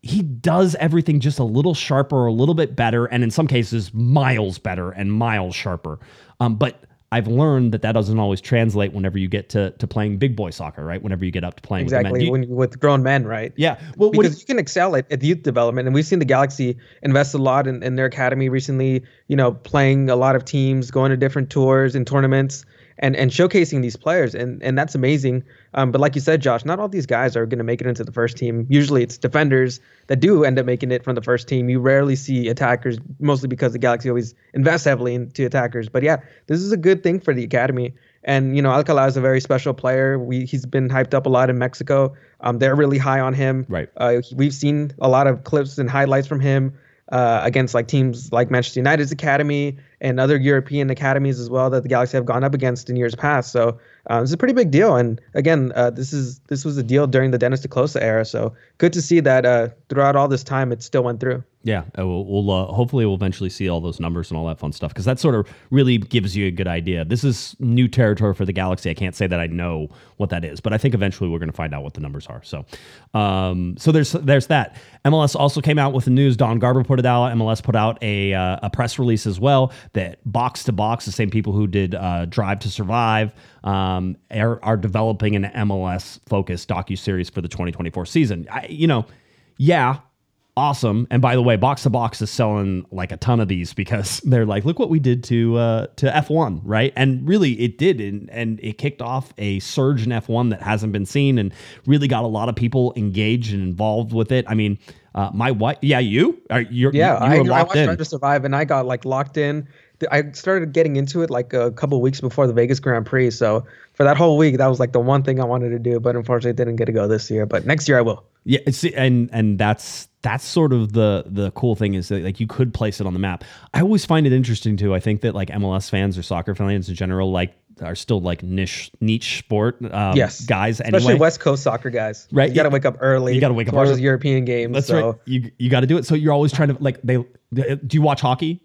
he does everything just a little sharper a little bit better and in some cases miles better and miles sharper um, but i've learned that that doesn't always translate whenever you get to, to playing big boy soccer right whenever you get up to playing with the men. Exactly. you- When you, with grown men, right? yeah well because you can excel at, at youth development and we've seen the galaxy invest a lot in, in their academy recently you know playing a lot of teams going to different tours and tournaments and and showcasing these players and and that's amazing um, but like you said josh not all these guys are going to make it into the first team usually it's defenders that do end up making it from the first team you rarely see attackers mostly because the galaxy always invests heavily into attackers but yeah this is a good thing for the academy and you know Alcala is a very special player. We he's been hyped up a lot in Mexico. Um, they're really high on him. Right. Uh, we've seen a lot of clips and highlights from him uh, against like teams like Manchester United's academy and other European academies as well that the Galaxy have gone up against in years past. So um, it's a pretty big deal. And again, uh, this is this was a deal during the Dennis te Kloese era. So good to see that uh, throughout all this time it still went through. Yeah, uh, we'll, we'll uh, hopefully we'll eventually see all those numbers and all that fun stuff because that sort of really gives you a good idea. This is new territory for the Galaxy. I can't say that I know what that is, but I think eventually we're going to find out what the numbers are. So, um, so there's there's that. MLS also came out with the news. Don Garber put it out. MLS put out a uh, a press release as well that Box to Box, the same people who did uh, Drive to Survive, um, are, are developing an MLS focused docu series for the 2024 season. I, you know, yeah, awesome. And by the way, Box to Box is selling like a ton of these because <laughs> they're like, look what we did to uh, to F1, right? And really, it did, and and it kicked off a surge in F1 that hasn't been seen, and really got a lot of people engaged and involved with it. I mean, uh, my wife, yeah, you, are you're, Yeah, you, I, I watched in. Drive to Survive, and I got like locked in. I started getting into it like a couple weeks before the Vegas Grand Prix. So for that whole week, that was like the one thing I wanted to do. But unfortunately, didn't get to go this year. But next year I will. Yeah, see, and and that's that's sort of the the cool thing is that like you could place it on the map. I always find it interesting too. I think that like MLS fans or soccer fans in general like are still like niche niche sport um, Yes, guys especially. West Coast soccer guys. Right, You got to wake up early. you gotta wake up early. those European games. That's so. right. You you got to do it. So you're always trying to like they. Do you watch hockey?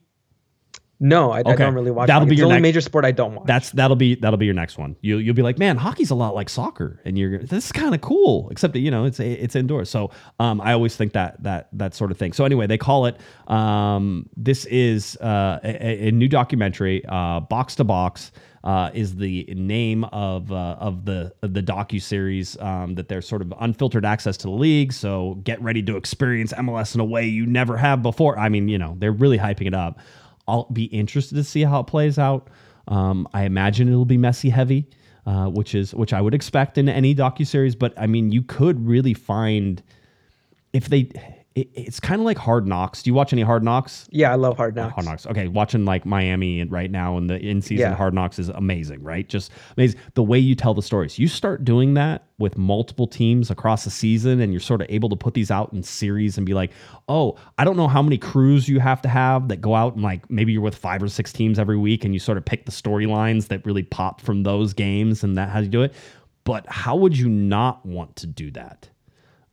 No, I, I don't really watch. That'll hockey. be It's your only next- major sport I don't watch. That's that'll be that'll be your next one. You you'll be like, man, hockey's a lot like soccer, and you're this is kind of cool, except that you know it's it's indoors. So um, I always think that that that sort of thing. So anyway, they call it. Um, this is uh, a, a new documentary, uh, Box to Box. Uh, is the name of uh, of the of the docu series um, that they're sort of unfiltered access to the league. So get ready to experience MLS in a way you never have before. I mean, you know, they're really hyping it up. I'll be interested to see how it plays out. Um, I imagine it'll be messy heavy, uh, which is which I would expect in any docu series. But I mean, you could really find if they. It, it's kind of like Hard Knocks. Do you watch any Hard Knocks? yeah, I love Hard oh, Knocks. Hard Knocks. Okay, watching like Miami right now and the in season Yeah. Hard Knocks is amazing, right? Just amazing. The way you tell the stories. You start doing that with multiple teams across the season and you're sort of able to put these out in series and be like, "Oh, I don't know how many crews you have to have that go out and like maybe you're with five or six teams every week and you sort of pick the storylines that really pop from those games and that how you do it." But how would you not want to do that?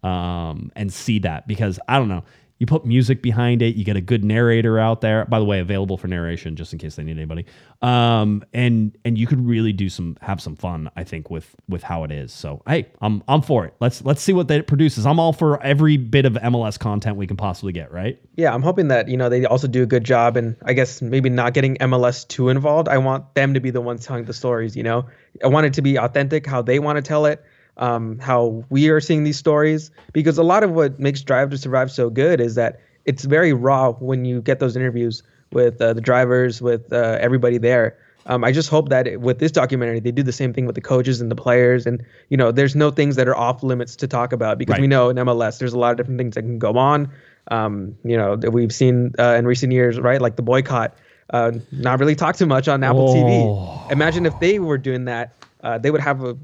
Um, and see that because I don't know. You put music behind it. You get a good narrator out there. By the way, available for narration, just in case they need anybody. Um, and and you could really do some have some fun. I think with with how it is. So hey, I'm I'm for it. Let's let's see what that produces. I'm all for every bit of MLS content we can possibly get. Right? Yeah, I'm hoping that you know they also do a good job, and I guess maybe not getting MLS too involved. I want them to be the ones telling the stories. You know, I want it to be authentic, how they want to tell it um, how we are seeing these stories because a lot of what makes Drive to Survive so good is that it's very raw when you get those interviews with uh, the drivers, with uh, everybody there. Um, I just hope that it, with this documentary, they do the same thing with the coaches and the players. And, you know, there's no things that are off limits to talk about because Right. we know in MLS, there's a lot of different things that can go on. Um, you know, that we've seen uh, in recent years, right? Like the boycott, uh, not really talked too much on Apple Oh. TV. Imagine if they were doing that, uh, they would have a,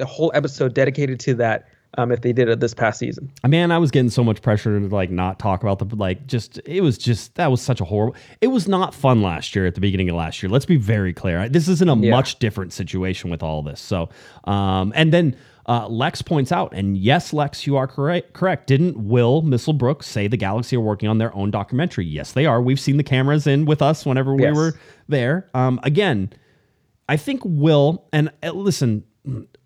a whole episode dedicated to that um, if they did it this past season. Man, I was getting so much pressure to like not talk about the like just it was just that was such a horrible. It was not fun last year at the beginning of last year. Let's be very clear. This isn't a Yeah. much different situation with all this. So, um, and then uh, Lex points out, and yes, Lex, you are correct. Correct. Didn't Will Misselbrook say the Galaxy are working on their own documentary? Yes, they are. We've seen the cameras in with us whenever we Yes. were there. Um, again, I think Will and uh, listen,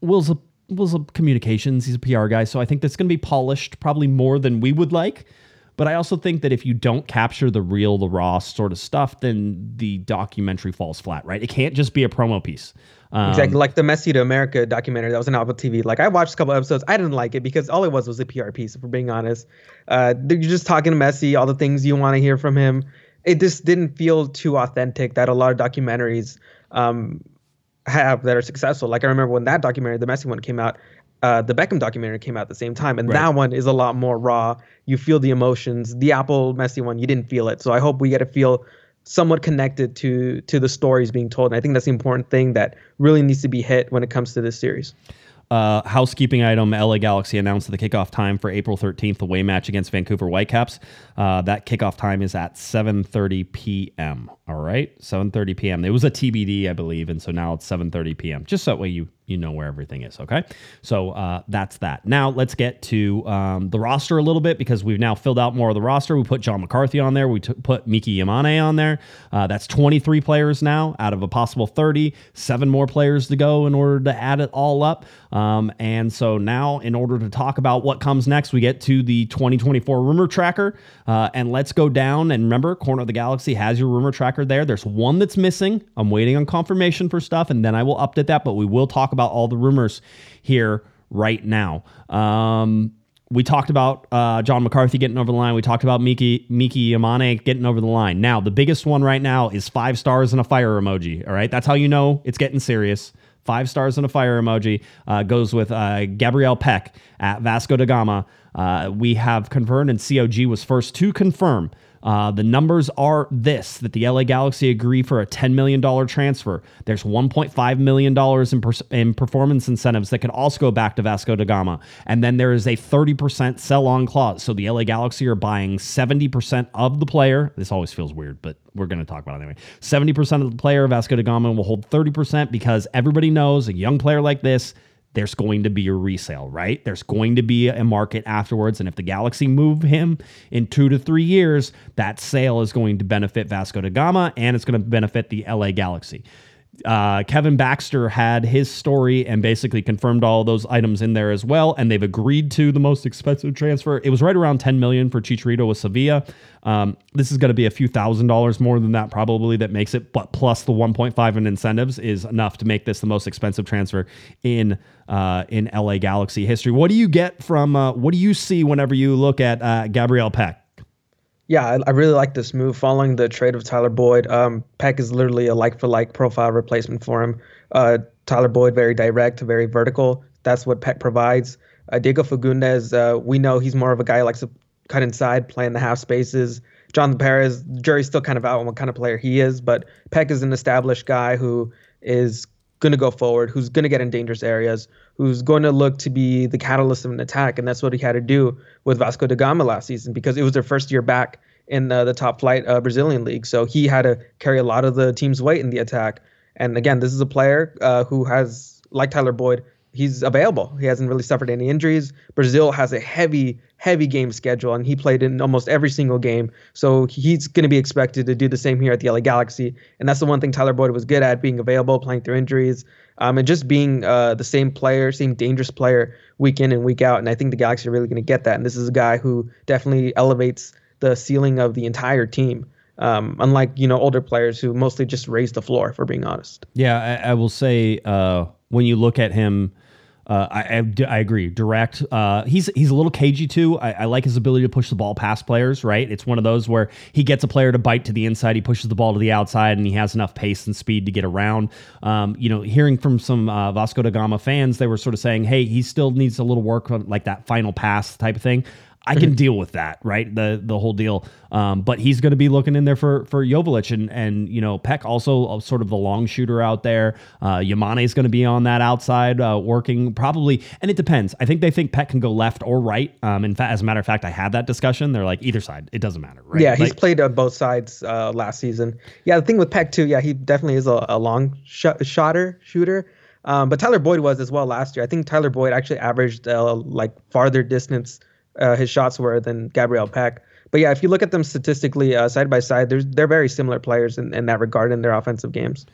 Will's a Will's a communications. He's a PR guy, so I think that's going to be polished probably more than we would like. But I also think that if you don't capture the real, the raw sort of stuff, then the documentary falls flat. Right? It can't just be a promo piece. Um, Exactly, like the Messi to America documentary that was on Apple TV. Like I watched a couple episodes, I didn't like it because all it was was a PR piece. If we're being honest, uh, you're just talking to Messi, all the things you want to hear from him. It just didn't feel too authentic that a lot of documentaries um, have that are successful. Like I remember when that documentary, the Messi one, came out. Uh, the Beckham documentary came out at the same time, and Right. that one is a lot more raw. You feel the emotions. The Apple Messi one, you didn't feel it. So I hope we get to feel somewhat connected to to the stories being told. And I think that's the important thing that really needs to be hit when it comes to this series. Uh, housekeeping item: LA Galaxy announced the kickoff time for April 13th, the away match against Vancouver Whitecaps. Uh, that kickoff time is at 7:30 p.m. All right, 7:30 p.m. It was a TBD, I believe, and so now it's 7:30 p.m. Just so that way you you know where everything is. Okay, so uh, that's that. Now let's get to um, the roster a little bit because we've now filled out more of the roster. We put John McCarthy on there. We t- put Miki Yamane on there. Uh, that's 23 players now out of a possible 30. Seven more players to go in order to add it all up. Um, and so now, in order to talk about what comes next, we get to the 2024 rumor tracker. Uh, and let's go down. And remember, Corner of the Galaxy has your rumor tracker there. There's one that's missing. I'm waiting on confirmation for stuff, and then I will update that. But we will talk about all the rumors here right now. Um, we talked about uh, John McCarthy getting over the line. We talked about Miki Miki Yamane getting over the line. Now, the biggest one right now is five stars and a fire emoji. All right, that's how you know it's getting serious. Five stars and a fire emoji uh, goes with uh, Gabriel Pec at Vasco da Gama. Uh, we have confirmed, and COG was first to confirm. Uh, the numbers are this that the LA Galaxy agree for a $10 million transfer. There's $1.5 million in, per- in performance incentives that can also go back to Vasco da Gama. And then there is a 30% sell on clause. So the LA Galaxy are buying 70% of the player. This always feels weird, but we're going to talk about it anyway. 70% of the player, Vasco da Gama will hold 30% because everybody knows a young player like this there's going to be a resale, right? There's going to be a market afterwards. And if the Galaxy move him in two to three years, that sale is going to benefit Vasco da Gama and it's going to benefit the LA Galaxy. Uh, Kevin Baxter had his story and basically confirmed all those items in there as well, and they've agreed to the most expensive transfer. It was right around 10 million for Chicharito with Sevilla. Um, this is going to be a few thousand dollars more than that probably that makes it, but plus the 1.5 in incentives is enough to make this the most expensive transfer in uh, in LA Galaxy history. What do you get from? Uh, what do you see whenever you look at uh, Gabriel Pec? Yeah, I, I really like this move following the trade of Tyler Boyd. Um, Pec is literally a like for like profile replacement for him. Uh, Tyler Boyd, very direct, very vertical. That's what Pec provides. Uh, Diego Fagundes, uh, we know he's more of a guy who likes to cut inside, play in the half spaces. John Perez, the jury's still kind of out on what kind of player he is, but Pec is an established guy who is going to go forward, who's going to get in dangerous areas, who's going to look to be the catalyst of an attack. And that's what he had to do with Vasco da Gama last season because it was their first year back in the top flight uh, Brazilian league. So he had to carry a lot of the team's weight in the attack. And again, this is a player uh, who has, like Tyler Boyd, he's available. He hasn't really suffered any injuries. Brazil has a heavy, heavy game schedule, and he played in almost every single game. So he's going to be expected to do the same here at the LA Galaxy. And that's the one thing Tyler Boyd was good at being available, playing through injuries, um, and just being uh, the same player, same dangerous player week in and week out. And I think the Galaxy are really going to get that. And this is a guy who definitely elevates the ceiling of the entire team. Um, unlike you know older players who mostly just raise the floor, for being honest. Yeah, I, I will say uh, when you look at him, uh, I, I, I agree. Direct. Uh, he's he's a little cagey too. I, I, like his ability to push the ball past players. Right. It's one of those where he gets a player to bite to the inside, he pushes the ball to the outside, and he has enough pace and speed to get around. Um, you know, hearing from some uh, Vasco da Gama fans, they were sort of saying, "Hey, he still needs a little work on like that final pass type of thing." I can <laughs> deal with that, right? The the whole deal. Um, but he's going to be looking in there for for Joveljic and and you know Pec also uh, sort of the long shooter out there. Uh, Yamane is going to be on that outside uh, working probably, and it depends. I think they think Pec can go left or right. Um, in fact, as a matter of fact, I had that discussion. They're like either side, it doesn't matter, right? Yeah, he's Like- played on both sides uh, last season. Yeah, the thing with Pec too. Yeah, he definitely is a, a long sh- shotter shooter. Um, but Tyler Boyd was as well last year. I think Tyler Boyd actually averaged uh, like farther distance uh, his shots were than Gabriel Pec. But yeah, if you look at them statistically uh, side by side, they're they're very similar players in, in that regard in their offensive games.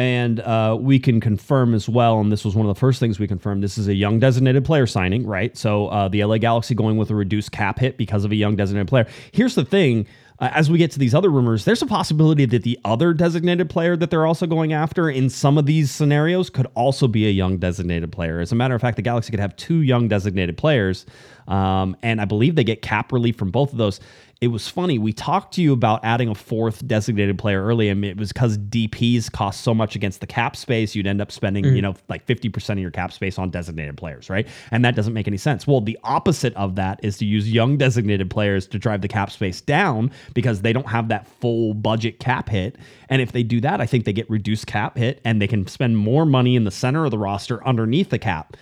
And uh, we can confirm as well, and this was one of the first things we confirmed. This is a young designated player signing, right? So uh, the LA Galaxy going with a reduced cap hit because of a young designated player. Here's the thing. Uh, as we get to these other rumors, there's a possibility that the other designated player that they're also going after in some of these scenarios could also be a young designated player. As a matter of fact, the Galaxy could have two young designated players, um, and I believe they get cap relief from both of those it was funny. We talked to you about adding a fourth designated player early, and it was because DPs cost so much against the cap space. You'd end up spending, you know, like 50% of your cap space on designated players, right? And that doesn't make any sense. Well, the opposite of that is to use young designated players to drive the cap space down because they don't have that full budget cap hit. And if they do that, I think they get reduced cap hit and they can spend more money in the center of the roster underneath the cap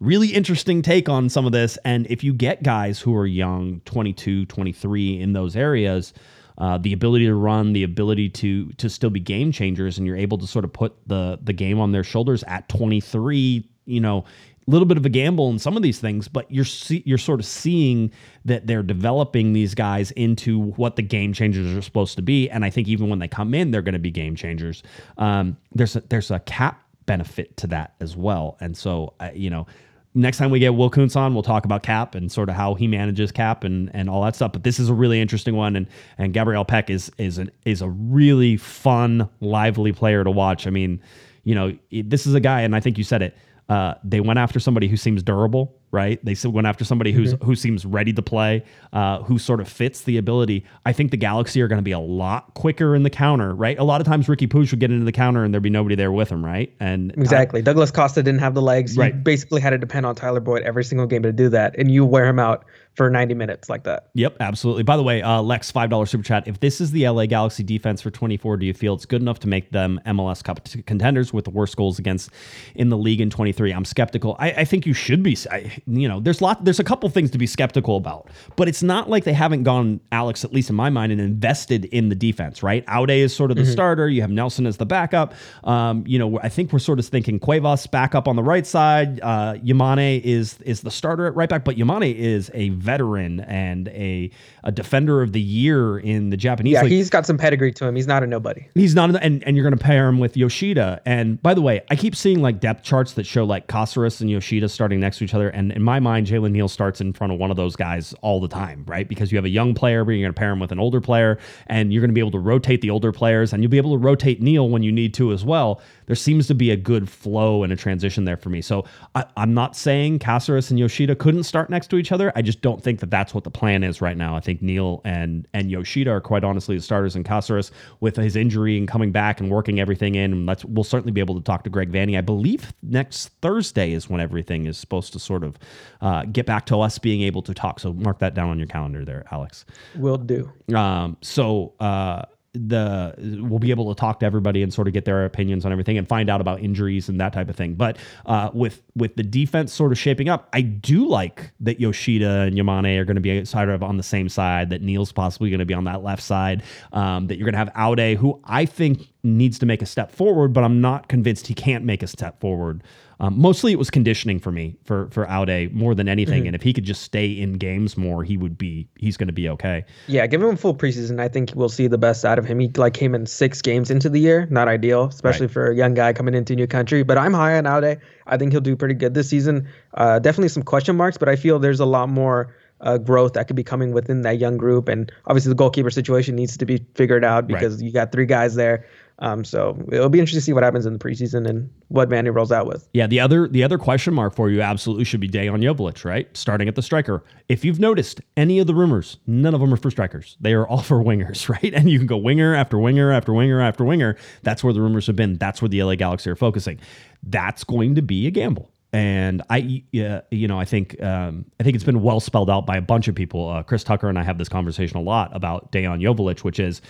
really interesting take on some of this. And if you get guys who are young, 22, 23 in those areas, uh, the ability to run, the ability to to still be game changers, and you're able to sort of put the the game on their shoulders at 23, you know, a little bit of a gamble in some of these things, but you're see, you're sort of seeing that they're developing these guys into what the game changers are supposed to be. And I think even when they come in, they're going to be game changers. Um, there's a, there's a cap benefit to that as well, and so uh, you know next time we get Will Kuntz on, we'll talk about Cap and sort of how he manages Cap and, and all that stuff. But this is a really interesting one, and and Gabriel Pec is is an is a really fun, lively player to watch. I mean, you know, this is a guy, and I think you said it. Uh, they went after somebody who seems durable, right? They went after somebody who's who seems ready to play, uh, who sort of fits the ability. I think the Galaxy are going to be a lot quicker in the counter, right? A lot of times Riqui Puig would get into the counter and there'd be nobody there with him, right? And Exactly. Douglas Costa didn't have the legs. You Right. basically had to depend on Tyler Boyd every single game to do that, and you wear him out for 90 minutes like that. Yep, absolutely. By the way, uh, Lex, five dollar super chat. If this is the LA Galaxy defense for twenty four, do you feel it's good enough to make them MLS Cup contenders with the worst goals against in the league in twenty three? I'm skeptical. I, I think you should be. I, you know, there's lot. There's a couple things to be skeptical about, but it's not like they haven't gone, Alex, at least in my mind, and invested in the defense. Right, Aude is sort of the starter. You have Nelson as the backup. Um, you know, I think we're sort of thinking Cuevas back up on the right side. Uh, Yamane is is the starter at right back, but Yamane is a veteran and a a defender of the year in the Japanese Yeah, league. he's got some pedigree to him. He's not a nobody. He's not, and, and you're going to pair him with Yoshida. And by the way, I keep seeing like depth charts that show like Caceres and Yoshida starting next to each other. And in my mind, Jalen Neal starts in front of one of those guys all the time, right? Because you have a young player, but you're going to pair him with an older player, and you're going to be able to rotate the older players, and you'll be able to rotate Neal when you need to as well. There seems to be a good flow and a transition there for me. So I, I'm not saying Caceres and Yoshida couldn't start next to each other. I just don't think that that's what the plan is right now. I think Neal and and Yoshida are quite honestly the starters, and Caceres with his injury and coming back and working everything in. And let's we'll certainly be able to talk to Greg Vanney. I believe next Thursday is when everything is supposed to sort of uh, get back to us being able to talk. So mark that down on your calendar there, Alex. Will do. Um, so uh, the we'll be able to talk to everybody and sort of get their opinions on everything and find out about injuries and that type of thing. But uh, with with the defense sort of shaping up, I do like that Yoshida and Yamane are going to be sort of on the same side. That Neal's possibly going to be on that left side. Um, that you're going to have Aude, who I think needs to make a step forward, but I'm not convinced he can't make a step forward Um, mostly it was conditioning for me for for Aude more than anything. Mm-hmm. And if he could just stay in games more, he would be he's going to be okay. Yeah, give him a full preseason. I think we'll see the best out of him. He like came in six games into the year, not ideal, especially Right. for a young guy coming into a new country. But I'm high on Aude. I think he'll do pretty good this season. Uh, definitely some question marks, but I feel there's a lot more uh, growth that could be coming within that young group. And obviously, the goalkeeper situation needs to be figured out because you got three guys there. Um, so it'll be interesting to see what happens in the preseason and what Vanney rolls out with. Yeah, the other the other question mark for you absolutely should be Dejan Joveljic, right? Starting at the striker. If you've noticed any of the rumors, none of them are for strikers. They are all <laughs> for wingers, right? And you can go winger after winger after winger after winger. That's where the rumors have been. That's where the LA Galaxy are focusing. That's going to be a gamble. And I, uh, you know, I think um, I think it's been well spelled out by a bunch of people. Uh, Chris Tucker and I have this conversation a lot about Dejan Joveljic, which is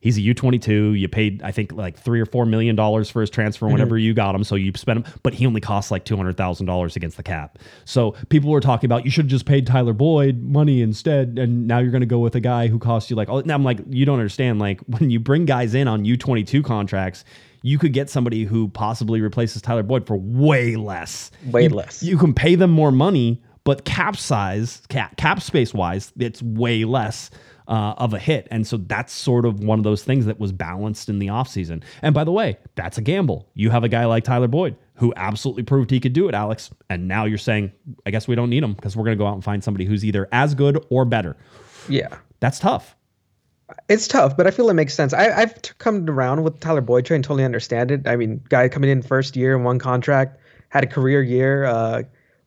He's a U22. You paid, I think, like three or four million dollars for his transfer mhm. whenever you got him. So you spent him, but he only costs like two hundred thousand dollars against the cap. So people were talking about you should have just paid Tyler Boyd money instead, and now you're going to go with a guy who costs you like. Oh, now I'm like, you don't understand. Like <laughs> when you bring guys in on U22 contracts. You could get somebody who possibly replaces Tyler Boyd for way less. Way You- less. You can pay them more money, but cap size, cap, cap space wise, it's way less uh, of a hit. And so that's sort of one of those things that was balanced in the offseason. And by the way, that's a gamble. You have a guy like Tyler Boyd who absolutely proved he could do it, Alex. And now you're saying, I guess we don't need him because we're going to go out and find somebody who's either as good or better. Yeah. That's tough. It's tough, but I feel it makes sense. I, I've t- come around with Tyler Boyd train, totally understand it. I mean, guy coming in first year in one contract, had a career year, uh,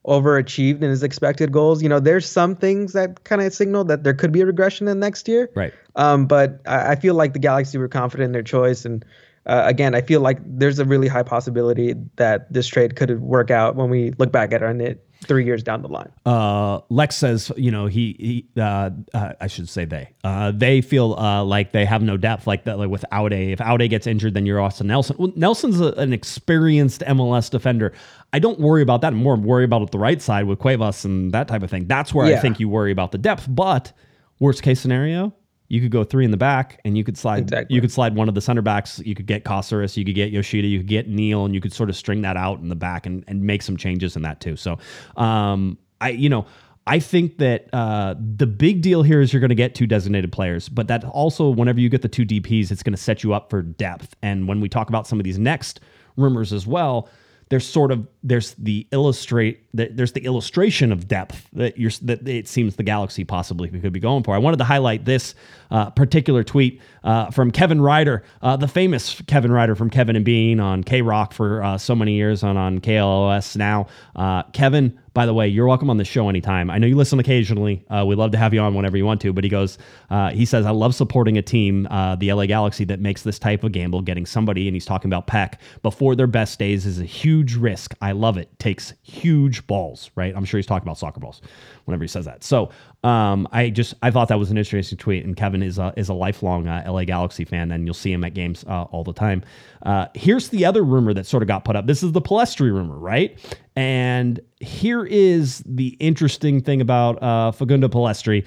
overachieved in his expected goals. You know, there's some things that kind of signal that there could be a regression in next year. Right. Um, but I, I feel like the Galaxy were confident in their choice, and uh, again, I feel like there's a really high possibility that this trade could work out when we look back at it three years down the line. uh, Lex says, you know, he, he uh, uh, I should say they, uh, they feel uh, like they have no depth, like that, like with Aude. If Aude gets injured, then you're Austin Nelson. Well, Nelson's a, an experienced MLS defender. I don't worry about that. I'm more worry about it the right side with Cuevas and that type of thing. That's where I think you worry about the depth. But worst case scenario, you could go three in the back, and you could slide. Exactly. You could slide one of the center backs. You could get Caceres, you could get Yoshida, you could get Neal, and you could sort of string that out in the back and, and make some changes in that too. So, um, I you know. I think that uh, the big deal here is you're going to get two designated players, but that also, whenever you get the two DPs, it's going to set you up for depth. And when we talk about some of these next rumors as well, there's sort of there's the illustrate that there's the illustration of depth that you're that it seems the galaxy possibly could be going for. I wanted to highlight this uh, particular tweet uh, from Kevin Ryder, uh, the famous Kevin Ryder from Kevin and Bean on K Rock for uh, so many years on on KLOS now. Uh, Kevin, by the way, you're welcome on the show anytime. I know you listen occasionally. Uh, we'd love to have you on whenever you want to. But he goes, uh, he says, I love supporting a team, uh, the LA Galaxy, that makes this type of gamble. Getting somebody, and he's talking about Pec before their best days is a huge risk. I love it. Takes huge balls, right? I'm sure he's talking about soccer balls whenever he says that. So um, I just I thought that was an interesting tweet. And Kevin is a, is a lifelong uh, LA Galaxy fan, and you'll see him at games uh, all the time. Uh, here's the other rumor that sort of got put up. This is the Pellistri rumor, right? And here is the interesting thing about uh, Facundo Pellistri.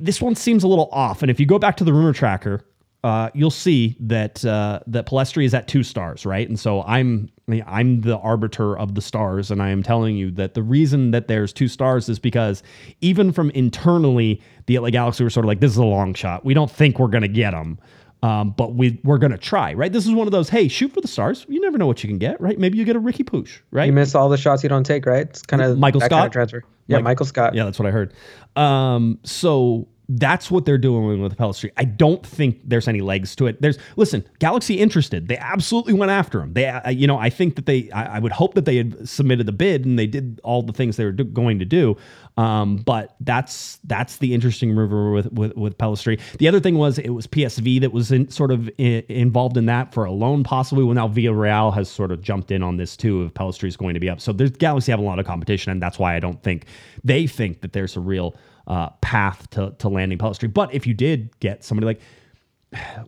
This one seems a little off. And if you go back to the rumor tracker, uh, you'll see that uh, that Pellistri is at two stars, right? And so I'm I'm the arbiter of the stars, and I am telling you that the reason that there's two stars is because even from internally, the LA Galaxy were sort of like, this is a long shot. We don't think we're gonna get them, Um, but we we're gonna try, right? This is one of those, hey, shoot for the stars. You never know what you can get, right? Maybe you get a Riqui Puig, right? You miss all the shots you don't take, right? It's kind of Michael that kind Scott? of transfer. Yeah, Mike- Michael Scott. Yeah, that's what I heard. Um, so that's what they're doing with Pellistri. I don't think there's any legs to it. There's listen, Galaxy interested. They absolutely went after him. They, uh, you know, I think that they, I, I would hope that they had submitted the bid and they did all the things they were do, going to do. Um, but that's that's the interesting rumor with with with Pellistri. The other thing was it was PSV that was in, sort of i- involved in that for a loan, possibly. Well, now Villarreal has sort of jumped in on this too. If Pellistri is going to be up, so there's Galaxy have a lot of competition, and that's why I don't think they think that there's a real uh, path to to landing Pellistri. But if you did get somebody like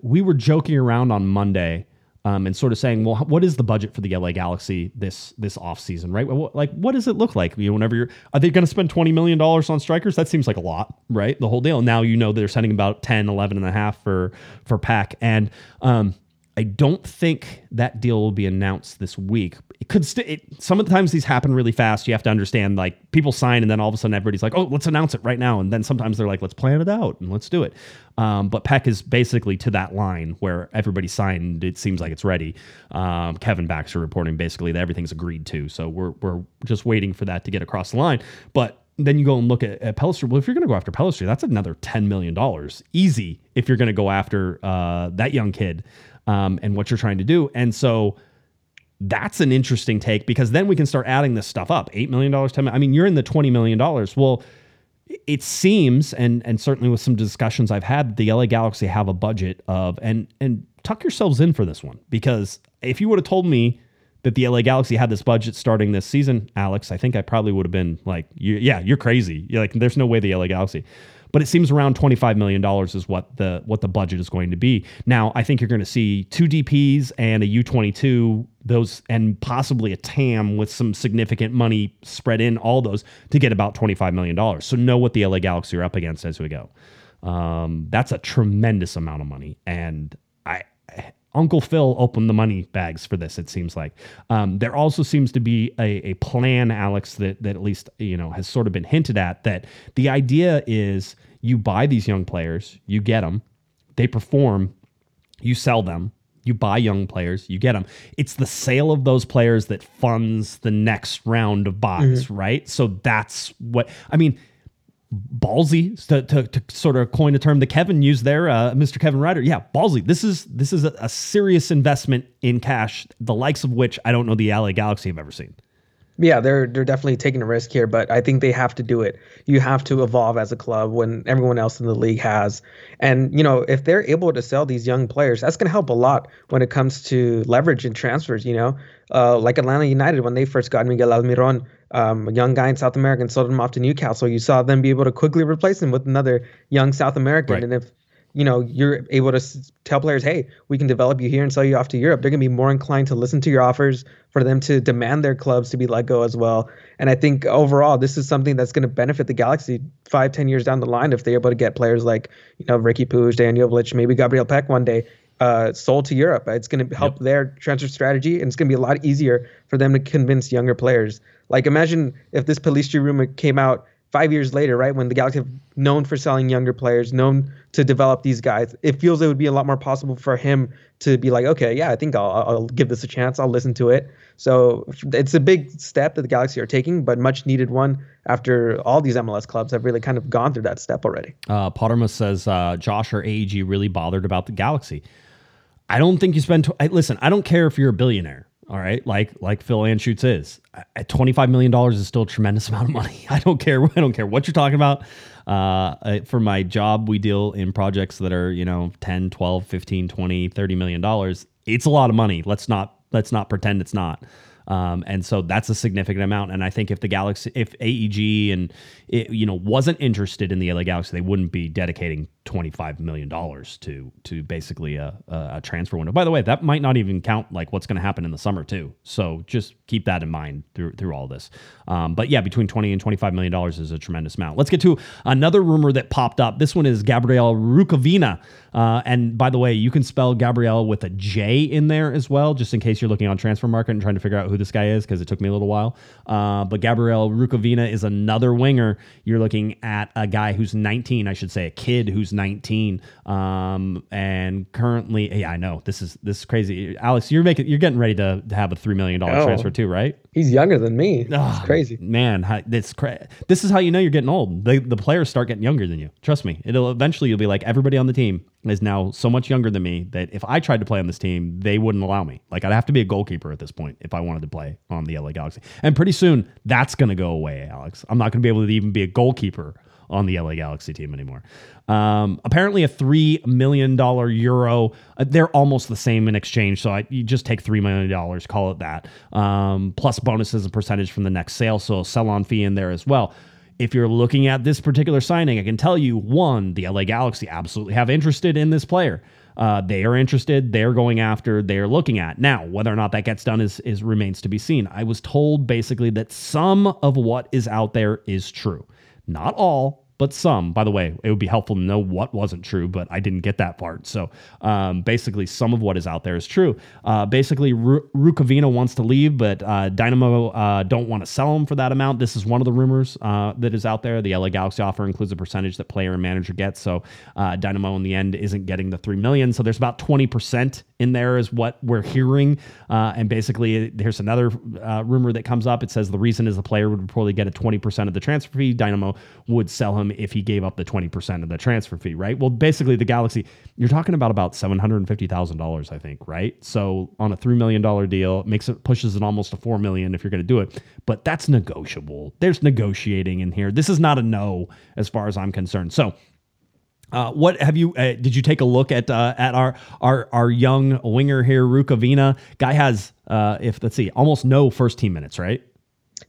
we were joking around on Monday um, and sort of saying, well, what is the budget for the LA Galaxy this this off season, right? Like, what does it look like? You know, whenever you're, are they going to spend $20 million on strikers? That seems like a lot, right? The whole deal. Now, you know, they're sending about 10, 11 and a half for, for Pec. And, um, I don't think that deal will be announced this week. It could st- it, some of the times these happen really fast. You have to understand like people sign and then all of a sudden everybody's like, "Oh, let's announce it right now." And then sometimes they're like, "Let's plan it out and let's do it." Um, but Pec is basically to that line where everybody signed. It seems like it's ready. Um, Kevin Baxter reporting basically that everything's agreed to. So we're we're just waiting for that to get across the line. But then you go and look at, at Pellistri. Well, if you're going to go after Pellistri, that's another $10 million easy if you're going to go after uh, that young kid um, and what you're trying to do. And so that's an interesting take because then we can start adding this stuff up. $8 million, $10 million. I mean, you're in the $20 million. Well, it seems, and and certainly with some discussions I've had, the LA Galaxy have a budget of and and tuck yourselves in for this one because if you would have told me that the LA Galaxy had this budget starting this season, Alex, I think I probably would have been like, yeah, you're crazy. You're like, there's no way the LA Galaxy. But it seems around $25 million is what the what the budget is going to be. Now, I think you're going to see two DPs and a U22, those and possibly a TAM with some significant money spread in all those to get about $25 million. So know what the LA Galaxy are up against as we go. Um, that's a tremendous amount of money. And I Uncle Phil opened the money bags for this. It seems like um, there also seems to be a, a, plan, Alex, that that at least you know has sort of been hinted at. That the idea is you buy these young players, you get them, they perform, you sell them, you buy young players, you get them. It's the sale of those players that funds the next round of buys, mm-hmm. right? So that's what I mean ballsy to, to, to, sort of coin a term that Kevin used there, uh, Mr. Kevin Ryder. Yeah, ballsy. This is this is a, a, serious investment in cash, the likes of which I don't know the LA Galaxy have ever seen. Yeah, they're they're definitely taking a risk here, but I think they have to do it. You have to evolve as a club when everyone else in the league has. And you know, if they're able to sell these young players, that's going to help a lot when it comes to leverage and transfers. You know, uh, like Atlanta United when they first got Miguel Almiron, um, a young guy in South America, and sold him off to Newcastle. You saw them be able to quickly replace him with another young South American. Right. And if you know you're able to tell players, hey, we can develop you here and sell you off to Europe, they're going to be more inclined to listen to your offers for them to demand their clubs to be let go as well. And I think overall, this is something that's going to benefit the Galaxy five, ten years down the line if they're able to get players like you know Riqui Puig, Daniel Joveljic, maybe Gabriel Pec one day uh, sold to Europe. It's going to help yep. their transfer strategy, and it's going to be a lot easier for them to convince younger players. Like imagine if this Pellistri rumor came out five years later, right when the Galaxy have known for selling younger players, known to develop these guys. It feels it would be a lot more possible for him to be like, okay, yeah, I think I'll, I'll give this a chance. I'll listen to it. So it's a big step that the Galaxy are taking, but much needed one after all these MLS clubs have really kind of gone through that step already. Uh, Pottermus says uh, Josh or AEG really bothered about the Galaxy. I don't think you spend. Tw- listen, I don't care if you're a billionaire. All right, like like Phil Anschutz is. At twenty five million dollars is still a tremendous <laughs> amount of money. I don't care. <laughs> I don't care what you're talking about. Uh, for my job, we deal in projects that are you know 10, 12, 15, 20, 30 million dollars. It's a lot of money. Let's not let's not pretend it's not. Um, and so that's a significant amount. And I think if the Galaxy, if AEG and it, you know wasn't interested in the LA Galaxy, they wouldn't be dedicating twenty five million dollars to to basically a, a, transfer window. By the way, that might not even count like what's going to happen in the summer too. So just keep that in mind through through all this. Um, but yeah, between twenty and twenty five million dollars is a tremendous amount. Let's get to another rumor that popped up. This one is Gabriel Rukavina. Uh, and by the way, you can spell Gabrielle with a J in there as well, just in case you're looking on Transfermarkt and trying to figure out who this guy is, because it took me a little while. Uh, but Gabrielle Rukavina is another winger. You're looking at a guy who's 19, I should say, a kid who's 19, um, and currently, yeah, I know this is this is crazy. Alex, you're making you're getting ready to, to have a three million dollar oh, transfer too, right? He's younger than me. Oh, it's crazy, man. This cra- this is how you know you're getting old. The the players start getting younger than you. Trust me. It'll eventually you'll be like everybody on the team is now so much younger than me that if I tried to play on this team, they wouldn't allow me. Like I'd have to be a goalkeeper at this point if I wanted to play on the LA Galaxy. And pretty soon that's going to go away, Alex. I'm not going to be able to even be a goalkeeper on the LA Galaxy team anymore. Um, apparently, a three million dollar euro. Uh, they're almost the same in exchange, so I, you just take three million dollars, call it that, um, plus bonuses and percentage from the next sale. So sell on fee in there as well if you're looking at this particular signing, I can tell you one, the LA Galaxy absolutely have interested in this player. Uh, they are interested. They're going after. They're looking at now. Whether or not that gets done is is remains to be seen. I was told basically that some of what is out there is true, not all, but some. By the way, it would be helpful to know what wasn't true, but I didn't get that part. So um, basically, some of what is out there is true. Uh, basically, Ru- Rukavina wants to leave, but uh, Dinamo uh, don't want to sell him for that amount. This is one of the rumors uh, that is out there. The LA Galaxy offer includes a percentage that player and manager get. So uh, Dinamo in the end isn't getting the three million. So there's about twenty percent in there is what we're hearing. Uh, and basically, there's another rumor that comes up. It says the reason is the player would probably get a 20% of the transfer fee. Dinamo would sell him if he gave up the 20% of the transfer fee, right? Well, basically, the Galaxy, you're talking about about $750,000, I think, right? So on a $3 million deal, makes it pushes it almost to 4 million if you're going to do it. But that's negotiable. There's negotiating in here. This is not a no as far as I'm concerned. So, uh, what have you? Uh, did you take a look at uh, at our our our young winger here, Rukavina? Guy has, uh, if let's see, almost no first team minutes, right?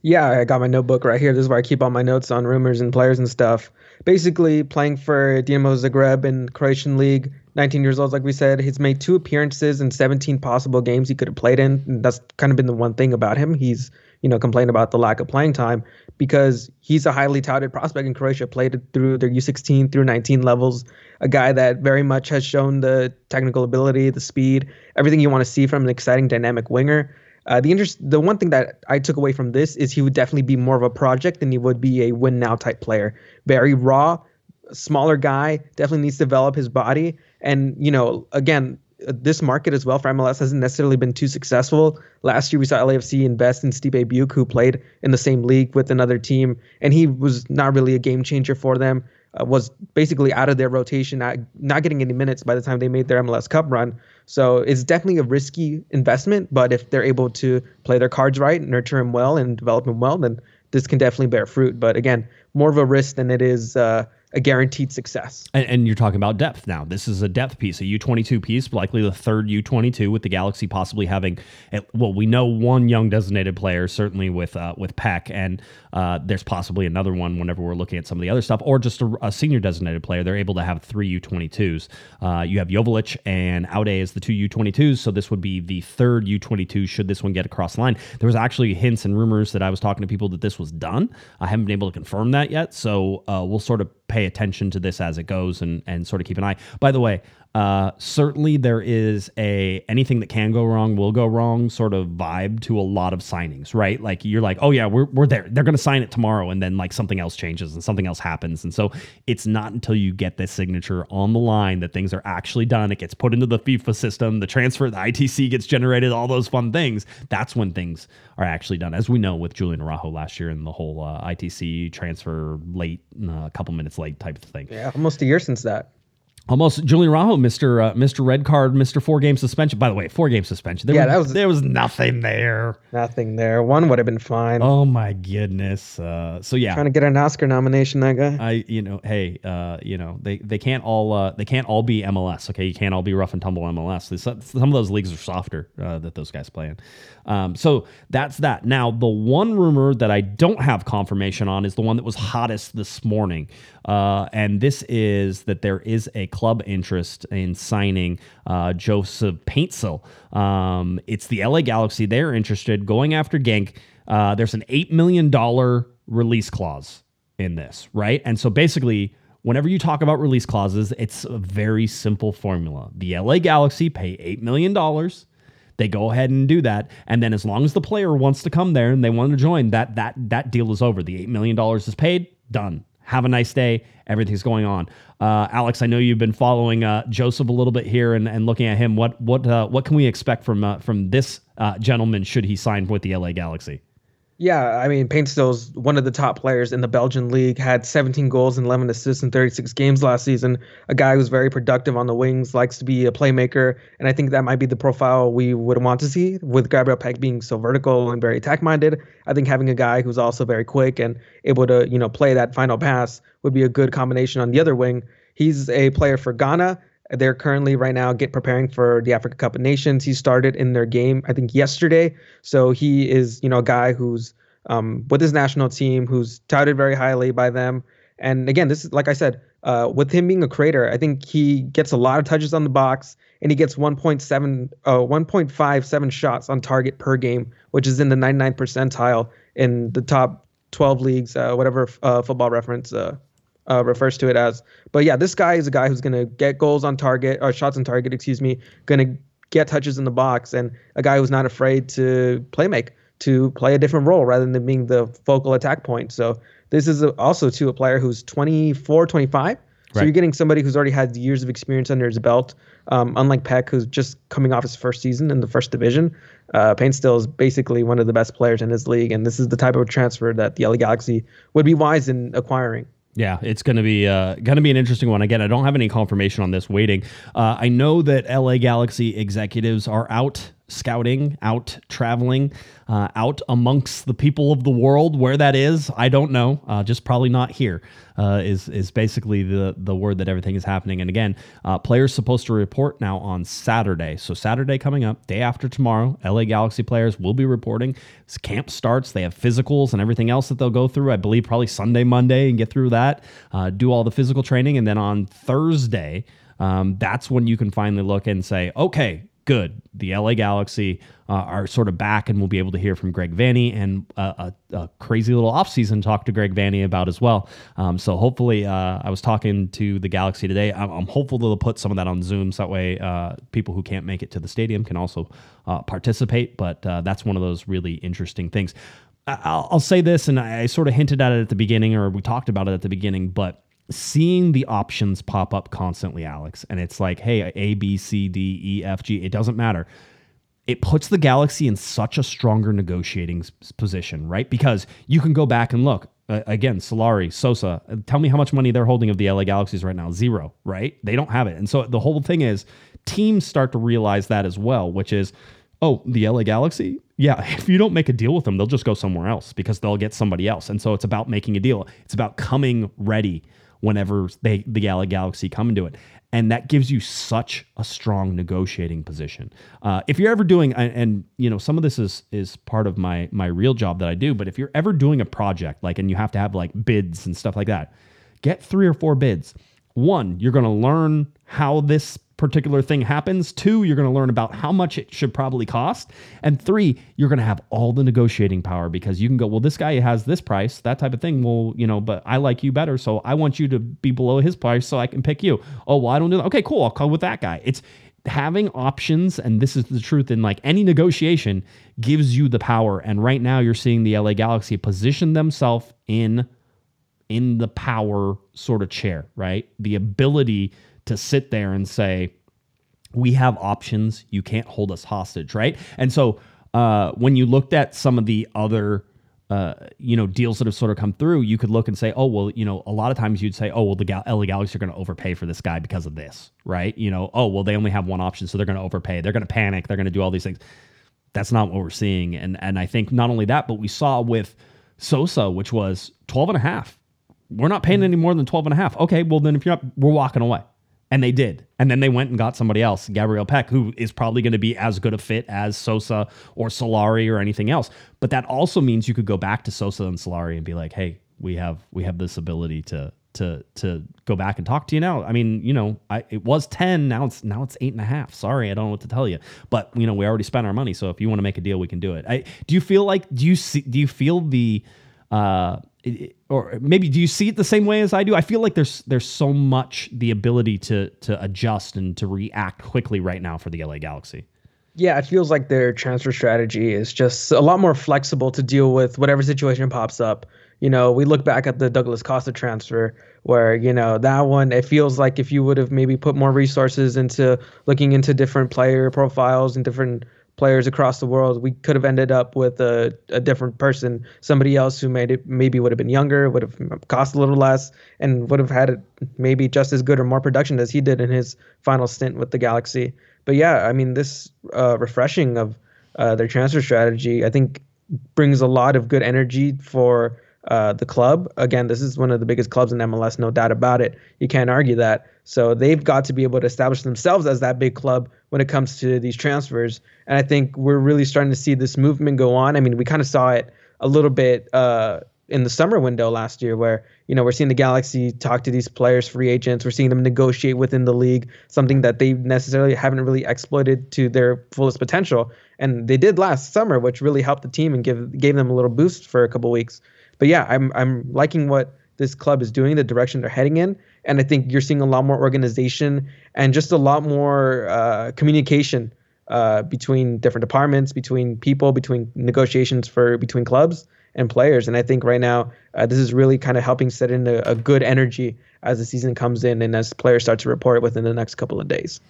Yeah, I got my notebook right here. This is where I keep all my notes on rumors and players and stuff. Basically, playing for Dinamo Zagreb in Croatian League, 19 years old, like we said. He's made two appearances in 17 possible games he could have played in. And that's kind of been the one thing about him. He's, you know, complained about the lack of playing time because he's a highly touted prospect in Croatia, played through their U16 through 19 levels, a guy that very much has shown the technical ability, the speed, everything you want to see from an exciting, dynamic winger. Uh, the interest, the one thing that I took away from this is he would definitely be more of a project than he would be a win now type player. Very raw, smaller guy, definitely needs to develop his body. And you know, again, this market as well for MLS hasn't necessarily been too successful. Last year, we saw LAFC invest in Stipe Biuk, who played in the same league with another team, and he was not really a game changer for them. Uh, was basically out of their rotation, not not getting any minutes by the time they made their MLS Cup run. So it's definitely a risky investment, but if they're able to play their cards right, nurture him well, and develop him well, then this can definitely bear fruit. But again, more of a risk than it is. Uh, a guaranteed success. And, and, you're talking about depth now. This is a depth piece, a U22 piece, likely the third U22 with the Galaxy possibly having. Well, we know one young designated player, certainly with uh, with Pec, and uh, there's possibly another one whenever we're looking at some of the other stuff, or just a, a senior designated player. They're able to have three U22s. Uh, you have Joveljic and Aude as the two U22s, so this would be the third U22 should this one get across the line. There was actually hints and rumors that I was talking to people that this was done. I haven't been able to confirm that yet, so uh, we'll sort of pay attention to this as it goes and and sort of keep an eye. By the way, uh, certainly there is a anything that can go wrong will go wrong sort of vibe to a lot of signings, right? Like you're like, oh yeah, we're we're there. They're going to sign it tomorrow, and then like something else changes and something else happens, and so it's not until you get this signature on the line that things are actually done. It gets put into the FIFA system, the transfer, the ITC gets generated, all those fun things. That's when things are actually done, as we know with Julian Araujo last year and the whole uh, ITC transfer late, uh, a couple minutes late type of thing. Yeah, almost a year since that. Almost Julian Araujo, Mister uh, Mister Red Card, Mister Four Game Suspension. By the way, four game suspension. There Yeah, was, that was- there was nothing there. Nothing there. One would have been fine. Oh my goodness. Uh, so yeah, Trying to get an Oscar nomination, that guy. I you know hey uh, you know they they can't all uh, they can't all be MLS. Okay, you can't all be rough and tumble MLS. Some some of those leagues are softer uh, that those guys play in. Um, so that's that. Now the one rumor that I don't have confirmation on is the one that was hottest this morning, uh, and this is that there is a club interest in signing uh, Joseph Paintsil. Um, it's the LA Galaxy. They're interested going after Genk. Uh, there's an eight million dollar release clause in this, right? And so basically, whenever you talk about release clauses, it's a very simple formula. The LA Galaxy pay $8 million. They go ahead and do that. And then as long as the player wants to come there and they want to join, that that that deal is over. The $8 million is paid, done. Have a nice day. Everything's going on. Uh, Alex, I know you've been following uh, Joseph a little bit here and, and looking at him. What what uh, what can we expect from uh, from this uh, gentleman should he sign with the LA Galaxy? Yeah, I mean, Paintsil's one of the top players in the Belgian league, had 17 goals and 11 assists in 36 games last season. A guy who's very productive on the wings, likes to be a playmaker, and I think that might be the profile we would want to see with Gabriel Pec being so vertical and very attack-minded. I think having a guy who's also very quick and able to, you know, play that final pass would be a good combination on the other wing. He's a player for Ghana. They're currently right now get preparing for the Africa Cup of Nations. He started in their game, I think, yesterday. So he is, you know, a guy who's um, with his national team, who's touted very highly by them. And again, this is like I said, uh, with him being a creator, I think he gets a lot of touches on the box, and he gets 1.7, uh, 1.57 shots on target per game, which is in the 99th percentile in the top 12 leagues, uh, whatever uh, football reference uh, refers to it as. But yeah, this guy is a guy who's going to get goals on target or shots on target, excuse me, going to get touches in the box, and a guy who's not afraid to play make, to play a different role rather than being the focal attack point. So this is also to a player who's 24, 25. So Right. you're getting somebody who's already had years of experience under his belt. Um, unlike Pec, who's just coming off his first season in the first division, uh, Paintsil is basically one of the best players in his league, and this is the type of transfer that the LA Galaxy would be wise in acquiring. Yeah, it's going to be uh, going to be an interesting one. Again, I don't have any confirmation on this. Waiting, uh, I know that LA Galaxy executives are out scouting, out traveling, uh, out amongst the people of the world. Where that is, I don't know. Uh, just probably not here. Uh, is is basically the the word that everything is happening. And again, uh, players supposed to report now on Saturday. So Saturday coming up, day after tomorrow, LA Galaxy players will be reporting. As camp starts, they have physicals and everything else that they'll go through. I believe probably Sunday, Monday, and get through that. Uh, do all the physical training, and then on Thursday, um, that's when you can finally look and say, okay, good. The LA Galaxy uh, are sort of back, and we'll be able to hear from Greg Vanney and uh, a, a crazy little offseason talk to Greg Vanney about as well. Um, so hopefully, uh, I was talking to the Galaxy today. I'm, I'm hopeful they'll put some of that on Zoom, so that way uh, people who can't make it to the stadium can also uh, participate. But that's one of those really interesting things. I- I'll, I'll say this, and I sort of hinted at it at the beginning, or we talked about it at the beginning, but seeing the options pop up constantly, Alex, and it's like, hey, A, B, C, D, E, F, G, it doesn't matter. It puts the Galaxy in such a stronger negotiating position, right? Because you can go back and look. Uh, again, Solari, Sosa, uh, tell me how much money they're holding of the LA Galaxies right now. Zero, right? They don't have it. And so the whole thing is teams start to realize that as well, which is, oh, the LA Galaxy? Yeah, <laughs> if you don't make a deal with them, they'll just go somewhere else because they'll get somebody else. And so it's about making a deal. It's about coming ready whenever they the LA Galaxy come into it. And that gives you such a strong negotiating position. Uh, if you're ever doing, and, and you know, some of this is is part of my my real job that I do. But if you're ever doing a project like, and you have to have like bids and stuff like that, get three or four bids. One, you're going to learn how this particular thing happens. Two, you're going to learn about how much it should probably cost. And three, you're going to have all the negotiating power because you can go, well, this guy has this price, that type of thing. Well, you know, but I like you better. So I want you to be below his price so I can pick you. Oh, well, I don't do that. Okay, cool. I'll call with that guy. It's having options. And this is the truth in like any negotiation gives you the power. And right now you're seeing the LA Galaxy position themselves in in the power sort of chair, right? The ability to sit there and say, we have options. You can't hold us hostage, right? And so uh, when you looked at some of the other, uh, you know, deals that have sort of come through, you could look and say, oh, well, you know, a lot of times you'd say, oh, well, the Gal- LA Galaxy are going to overpay for this guy because of this, right? You know, oh, well, they only have one option, so they're going to overpay. They're going to panic. They're going to do all these things. That's not what we're seeing. And and I think not only that, but we saw with Sosa, which was 12 and a half. We're not paying any more than 12 and a half. Okay, well then if you're not, we're walking away. And they did. And then they went and got somebody else, Gabriel Pec, who is probably going to be as good a fit as Sosa or Solari or anything else. But that also means you could go back to Sosa and Solari and be like, hey, we have we have this ability to to to go back and talk to you now. I mean, you know, I it was 10, now it's now it's eight and a half. Sorry, I don't know what to tell you. But you know, we already spent our money. So if you want to make a deal, we can do it. I do you feel like do you see do you feel the uh it- or maybe do you see it the same way as I do? I feel like there's there's so much the ability to to adjust and to react quickly right now for the LA Galaxy. Yeah, it feels like their transfer strategy is just a lot more flexible to deal with whatever situation pops up. You know, we look back at the Douglas Costa transfer where, you know, that one, it feels like if you would have maybe put more resources into looking into different player profiles and different players across the world, we could have ended up with a, a different person, somebody else who made it maybe would have been younger, would have cost a little less, and would have had maybe just as good or more production as he did in his final stint with the Galaxy. But yeah, I mean, this uh, refreshing of uh, their transfer strategy, I think, brings a lot of good energy for uh, the club. Again, this is one of the biggest clubs in MLS, no doubt about it. You can't argue that. So they've got to be able to establish themselves as that big club when it comes to these transfers. And I think we're really starting to see this movement go on. I mean, we kind of saw it a little bit uh, in the summer window last year, where you know we're seeing the Galaxy talk to these players, free agents. We're seeing them negotiate within the league, something that they necessarily haven't really exploited to their fullest potential. And they did last summer, which really helped the team and give gave them a little boost for a couple weeks. But yeah, I'm I'm liking what this club is doing, the direction they're heading in. And I think you're seeing a lot more organization and just a lot more uh, communication uh, between different departments, between people, between negotiations for between clubs and players. And I think right now uh, this is really kind of helping set in a, a good energy as the season comes in and as players start to report within the next couple of days.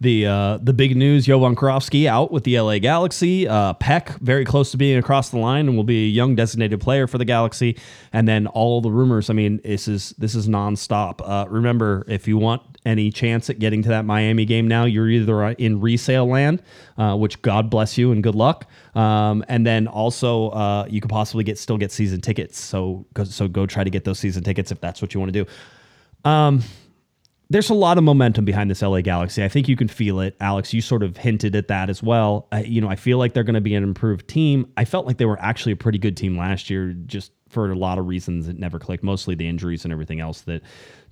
The uh, the big news: Jovan Kirovski out with the LA Galaxy. Uh, Pec very close to being across the line and will be a young designated player for the Galaxy. And then all the rumors. I mean, this is this is nonstop. Uh, remember, if you want any chance at getting to that Miami game now, you're either in resale land, uh, which God bless you and good luck. Um, and then also uh, you could possibly get still get season tickets. So go, so go try to get those season tickets if that's what you want to do. Um, there's a lot of momentum behind this LA Galaxy. I think you can feel it. Alex, you sort of hinted at that as well. You know, I feel like they're going to be an improved team. I felt like they were actually a pretty good team last year, just for a lot of reasons it never clicked, mostly the injuries and everything else that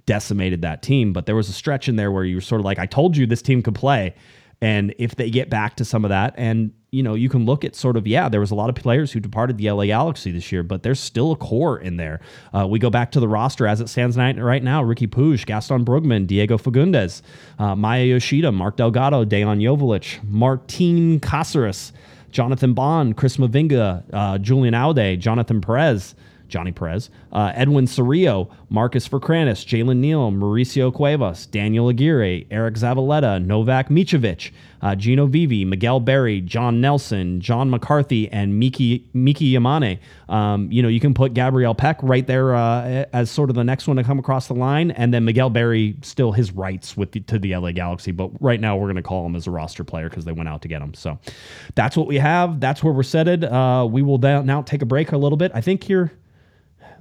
decimated that team. But there was a stretch in there where you were sort of like, I told you this team could play. And if they get back to some of that, and you know, you can look at sort of, yeah, there was a lot of players who departed the LA Galaxy this year, but there's still a core in there. Uh, we go back to the roster as it stands right now Riqui Puig, Gaston Brugman, Diego Fagundes, uh, Maya Yoshida, Mark Delgado, Dejan Joveljic, Martin Caceres, Jonathan Bond, Chris Mavinga, uh, Julian Aude, Jonathan Perez. Johnny Perez, uh, Edwin Cerrillo, Marcus Ferkranus, Jalen Neal, Mauricio Cuevas, Daniel Aguirre, Eriq Zavaleta, Novak Micovic, uh, Gino Vivi, Miguel Berry, John Nelson, John McCarthy, and Miki Miki Yamane. Um, you know, you can put Gabriel Pec right there uh, as sort of the next one to come across the line, and then Miguel Berry still his rights with the, to the LA Galaxy, but right now we're going to call him as a roster player because they went out to get him. So that's what we have. That's where we're setted. Uh, we will now take a break a little bit. I think you're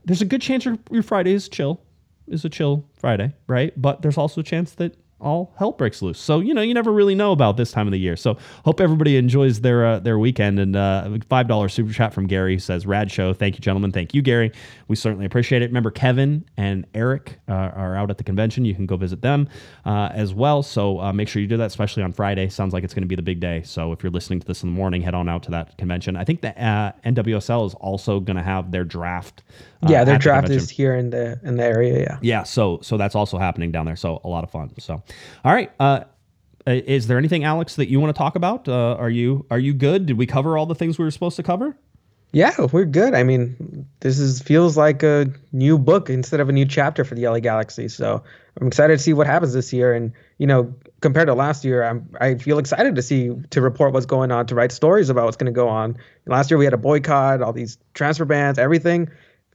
there's a good chance your, your Friday is chill, is a chill Friday, right? But there's also a chance that all hell breaks loose. So you know, you never really know about this time of the year. So hope everybody enjoys their uh, their weekend. And uh, five dollar super chat from Gary says, "Rad show, thank you, gentlemen. Thank you, Gary. We certainly appreciate it. Remember, Kevin and Eric uh, are out at the convention. You can go visit them uh, as well. So uh, make sure you do that, especially on Friday. Sounds like it's going to be the big day. So if you're listening to this in the morning, head on out to that convention. I think the uh, NWSL is also going to have their draft. Yeah, their at the draft is here in the in the area. Yeah. Yeah, so so that's also happening down there. So a lot of fun. So, all right. Uh, is there anything, Alex, that you want to talk about? Uh, are you are you good? Did we cover all the things we were supposed to cover? Yeah, we're good. I mean, this is feels like a new book instead of a new chapter for the LA Galaxy. So I'm excited to see what happens this year. And you know, compared to last year, I'm I feel excited to see to report what's going on, to write stories about what's going to go on. Last year we had a boycott, all these transfer bans, everything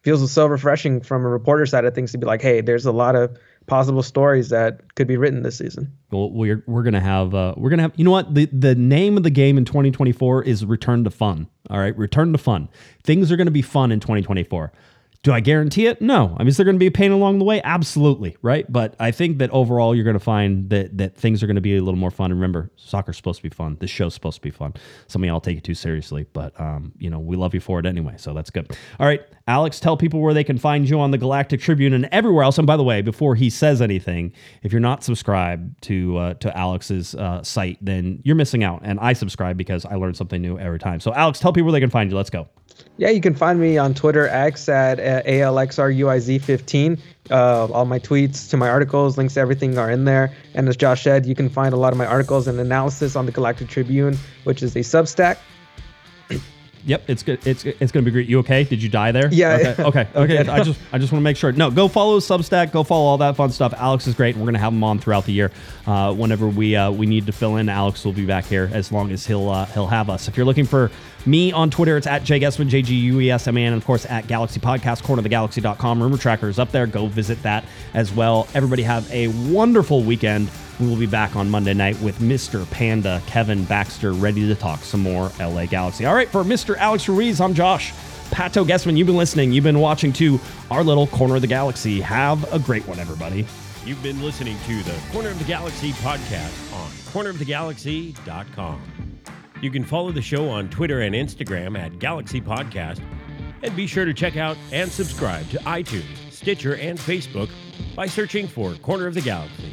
feels so refreshing from a reporter side of things to be like, hey, there's a lot of possible stories that could be written this season. Well, we're we're gonna have uh, we're gonna have you know what the the name of the game in 2024 is return to fun. All right, return to fun. Things are gonna be fun in 2024. Do I guarantee it? No. I mean, is there going to be a pain along the way? Absolutely, right? But I think that overall, you're going to find that that things are going to be a little more fun. And remember, soccer's supposed to be fun. This show's supposed to be fun. Some of y'all take it too seriously, but um, you know, we love you for it anyway, so that's good. All right, Alex, tell people where they can find you on the Galactic Tribune and everywhere else. And by the way, before he says anything, if you're not subscribed to uh, to Alex's uh, site, then you're missing out. And I subscribe because I learn something new every time. So, Alex, tell people where they can find you. Let's go. Yeah, you can find me on Twitter X at uh, ALXRUIZ15. Uh, all my tweets to my articles, links to everything are in there. And as Josh said, you can find a lot of my articles and analysis on the Galactic Tribune, which is a Substack. Yep, it's good. It's it's gonna be great. You okay? Did you die there? Yeah. Okay. Okay. okay. <laughs> I just I just want to make sure. No, go follow Substack. Go follow all that fun stuff. Alex is great, and we're gonna have him on throughout the year. Uh, whenever we uh, we need to fill in, Alex will be back here as long as he'll uh, he'll have us. If you're looking for me on Twitter, it's at Jay Guesman, J G U E S M A N, and of course at Galaxy Podcast, cornerthegalaxy.com. Rumor Tracker is up there. Go visit that as well. Everybody have a wonderful weekend. We will be back on Monday night with Mr. Panda Kevin Baxter, ready to talk some more LA Galaxy. All right, for Mr. Alex Ruiz, I'm Josh. Pato Guesman, you've been listening. You've been watching to our little corner of the galaxy. Have a great one, everybody. You've been listening to the Corner of the Galaxy podcast on cornerofthegalaxy.com. You can follow the show on Twitter and Instagram at Galaxy Podcast. And be sure to check out and subscribe to iTunes, Stitcher, and Facebook by searching for Corner of the Galaxy.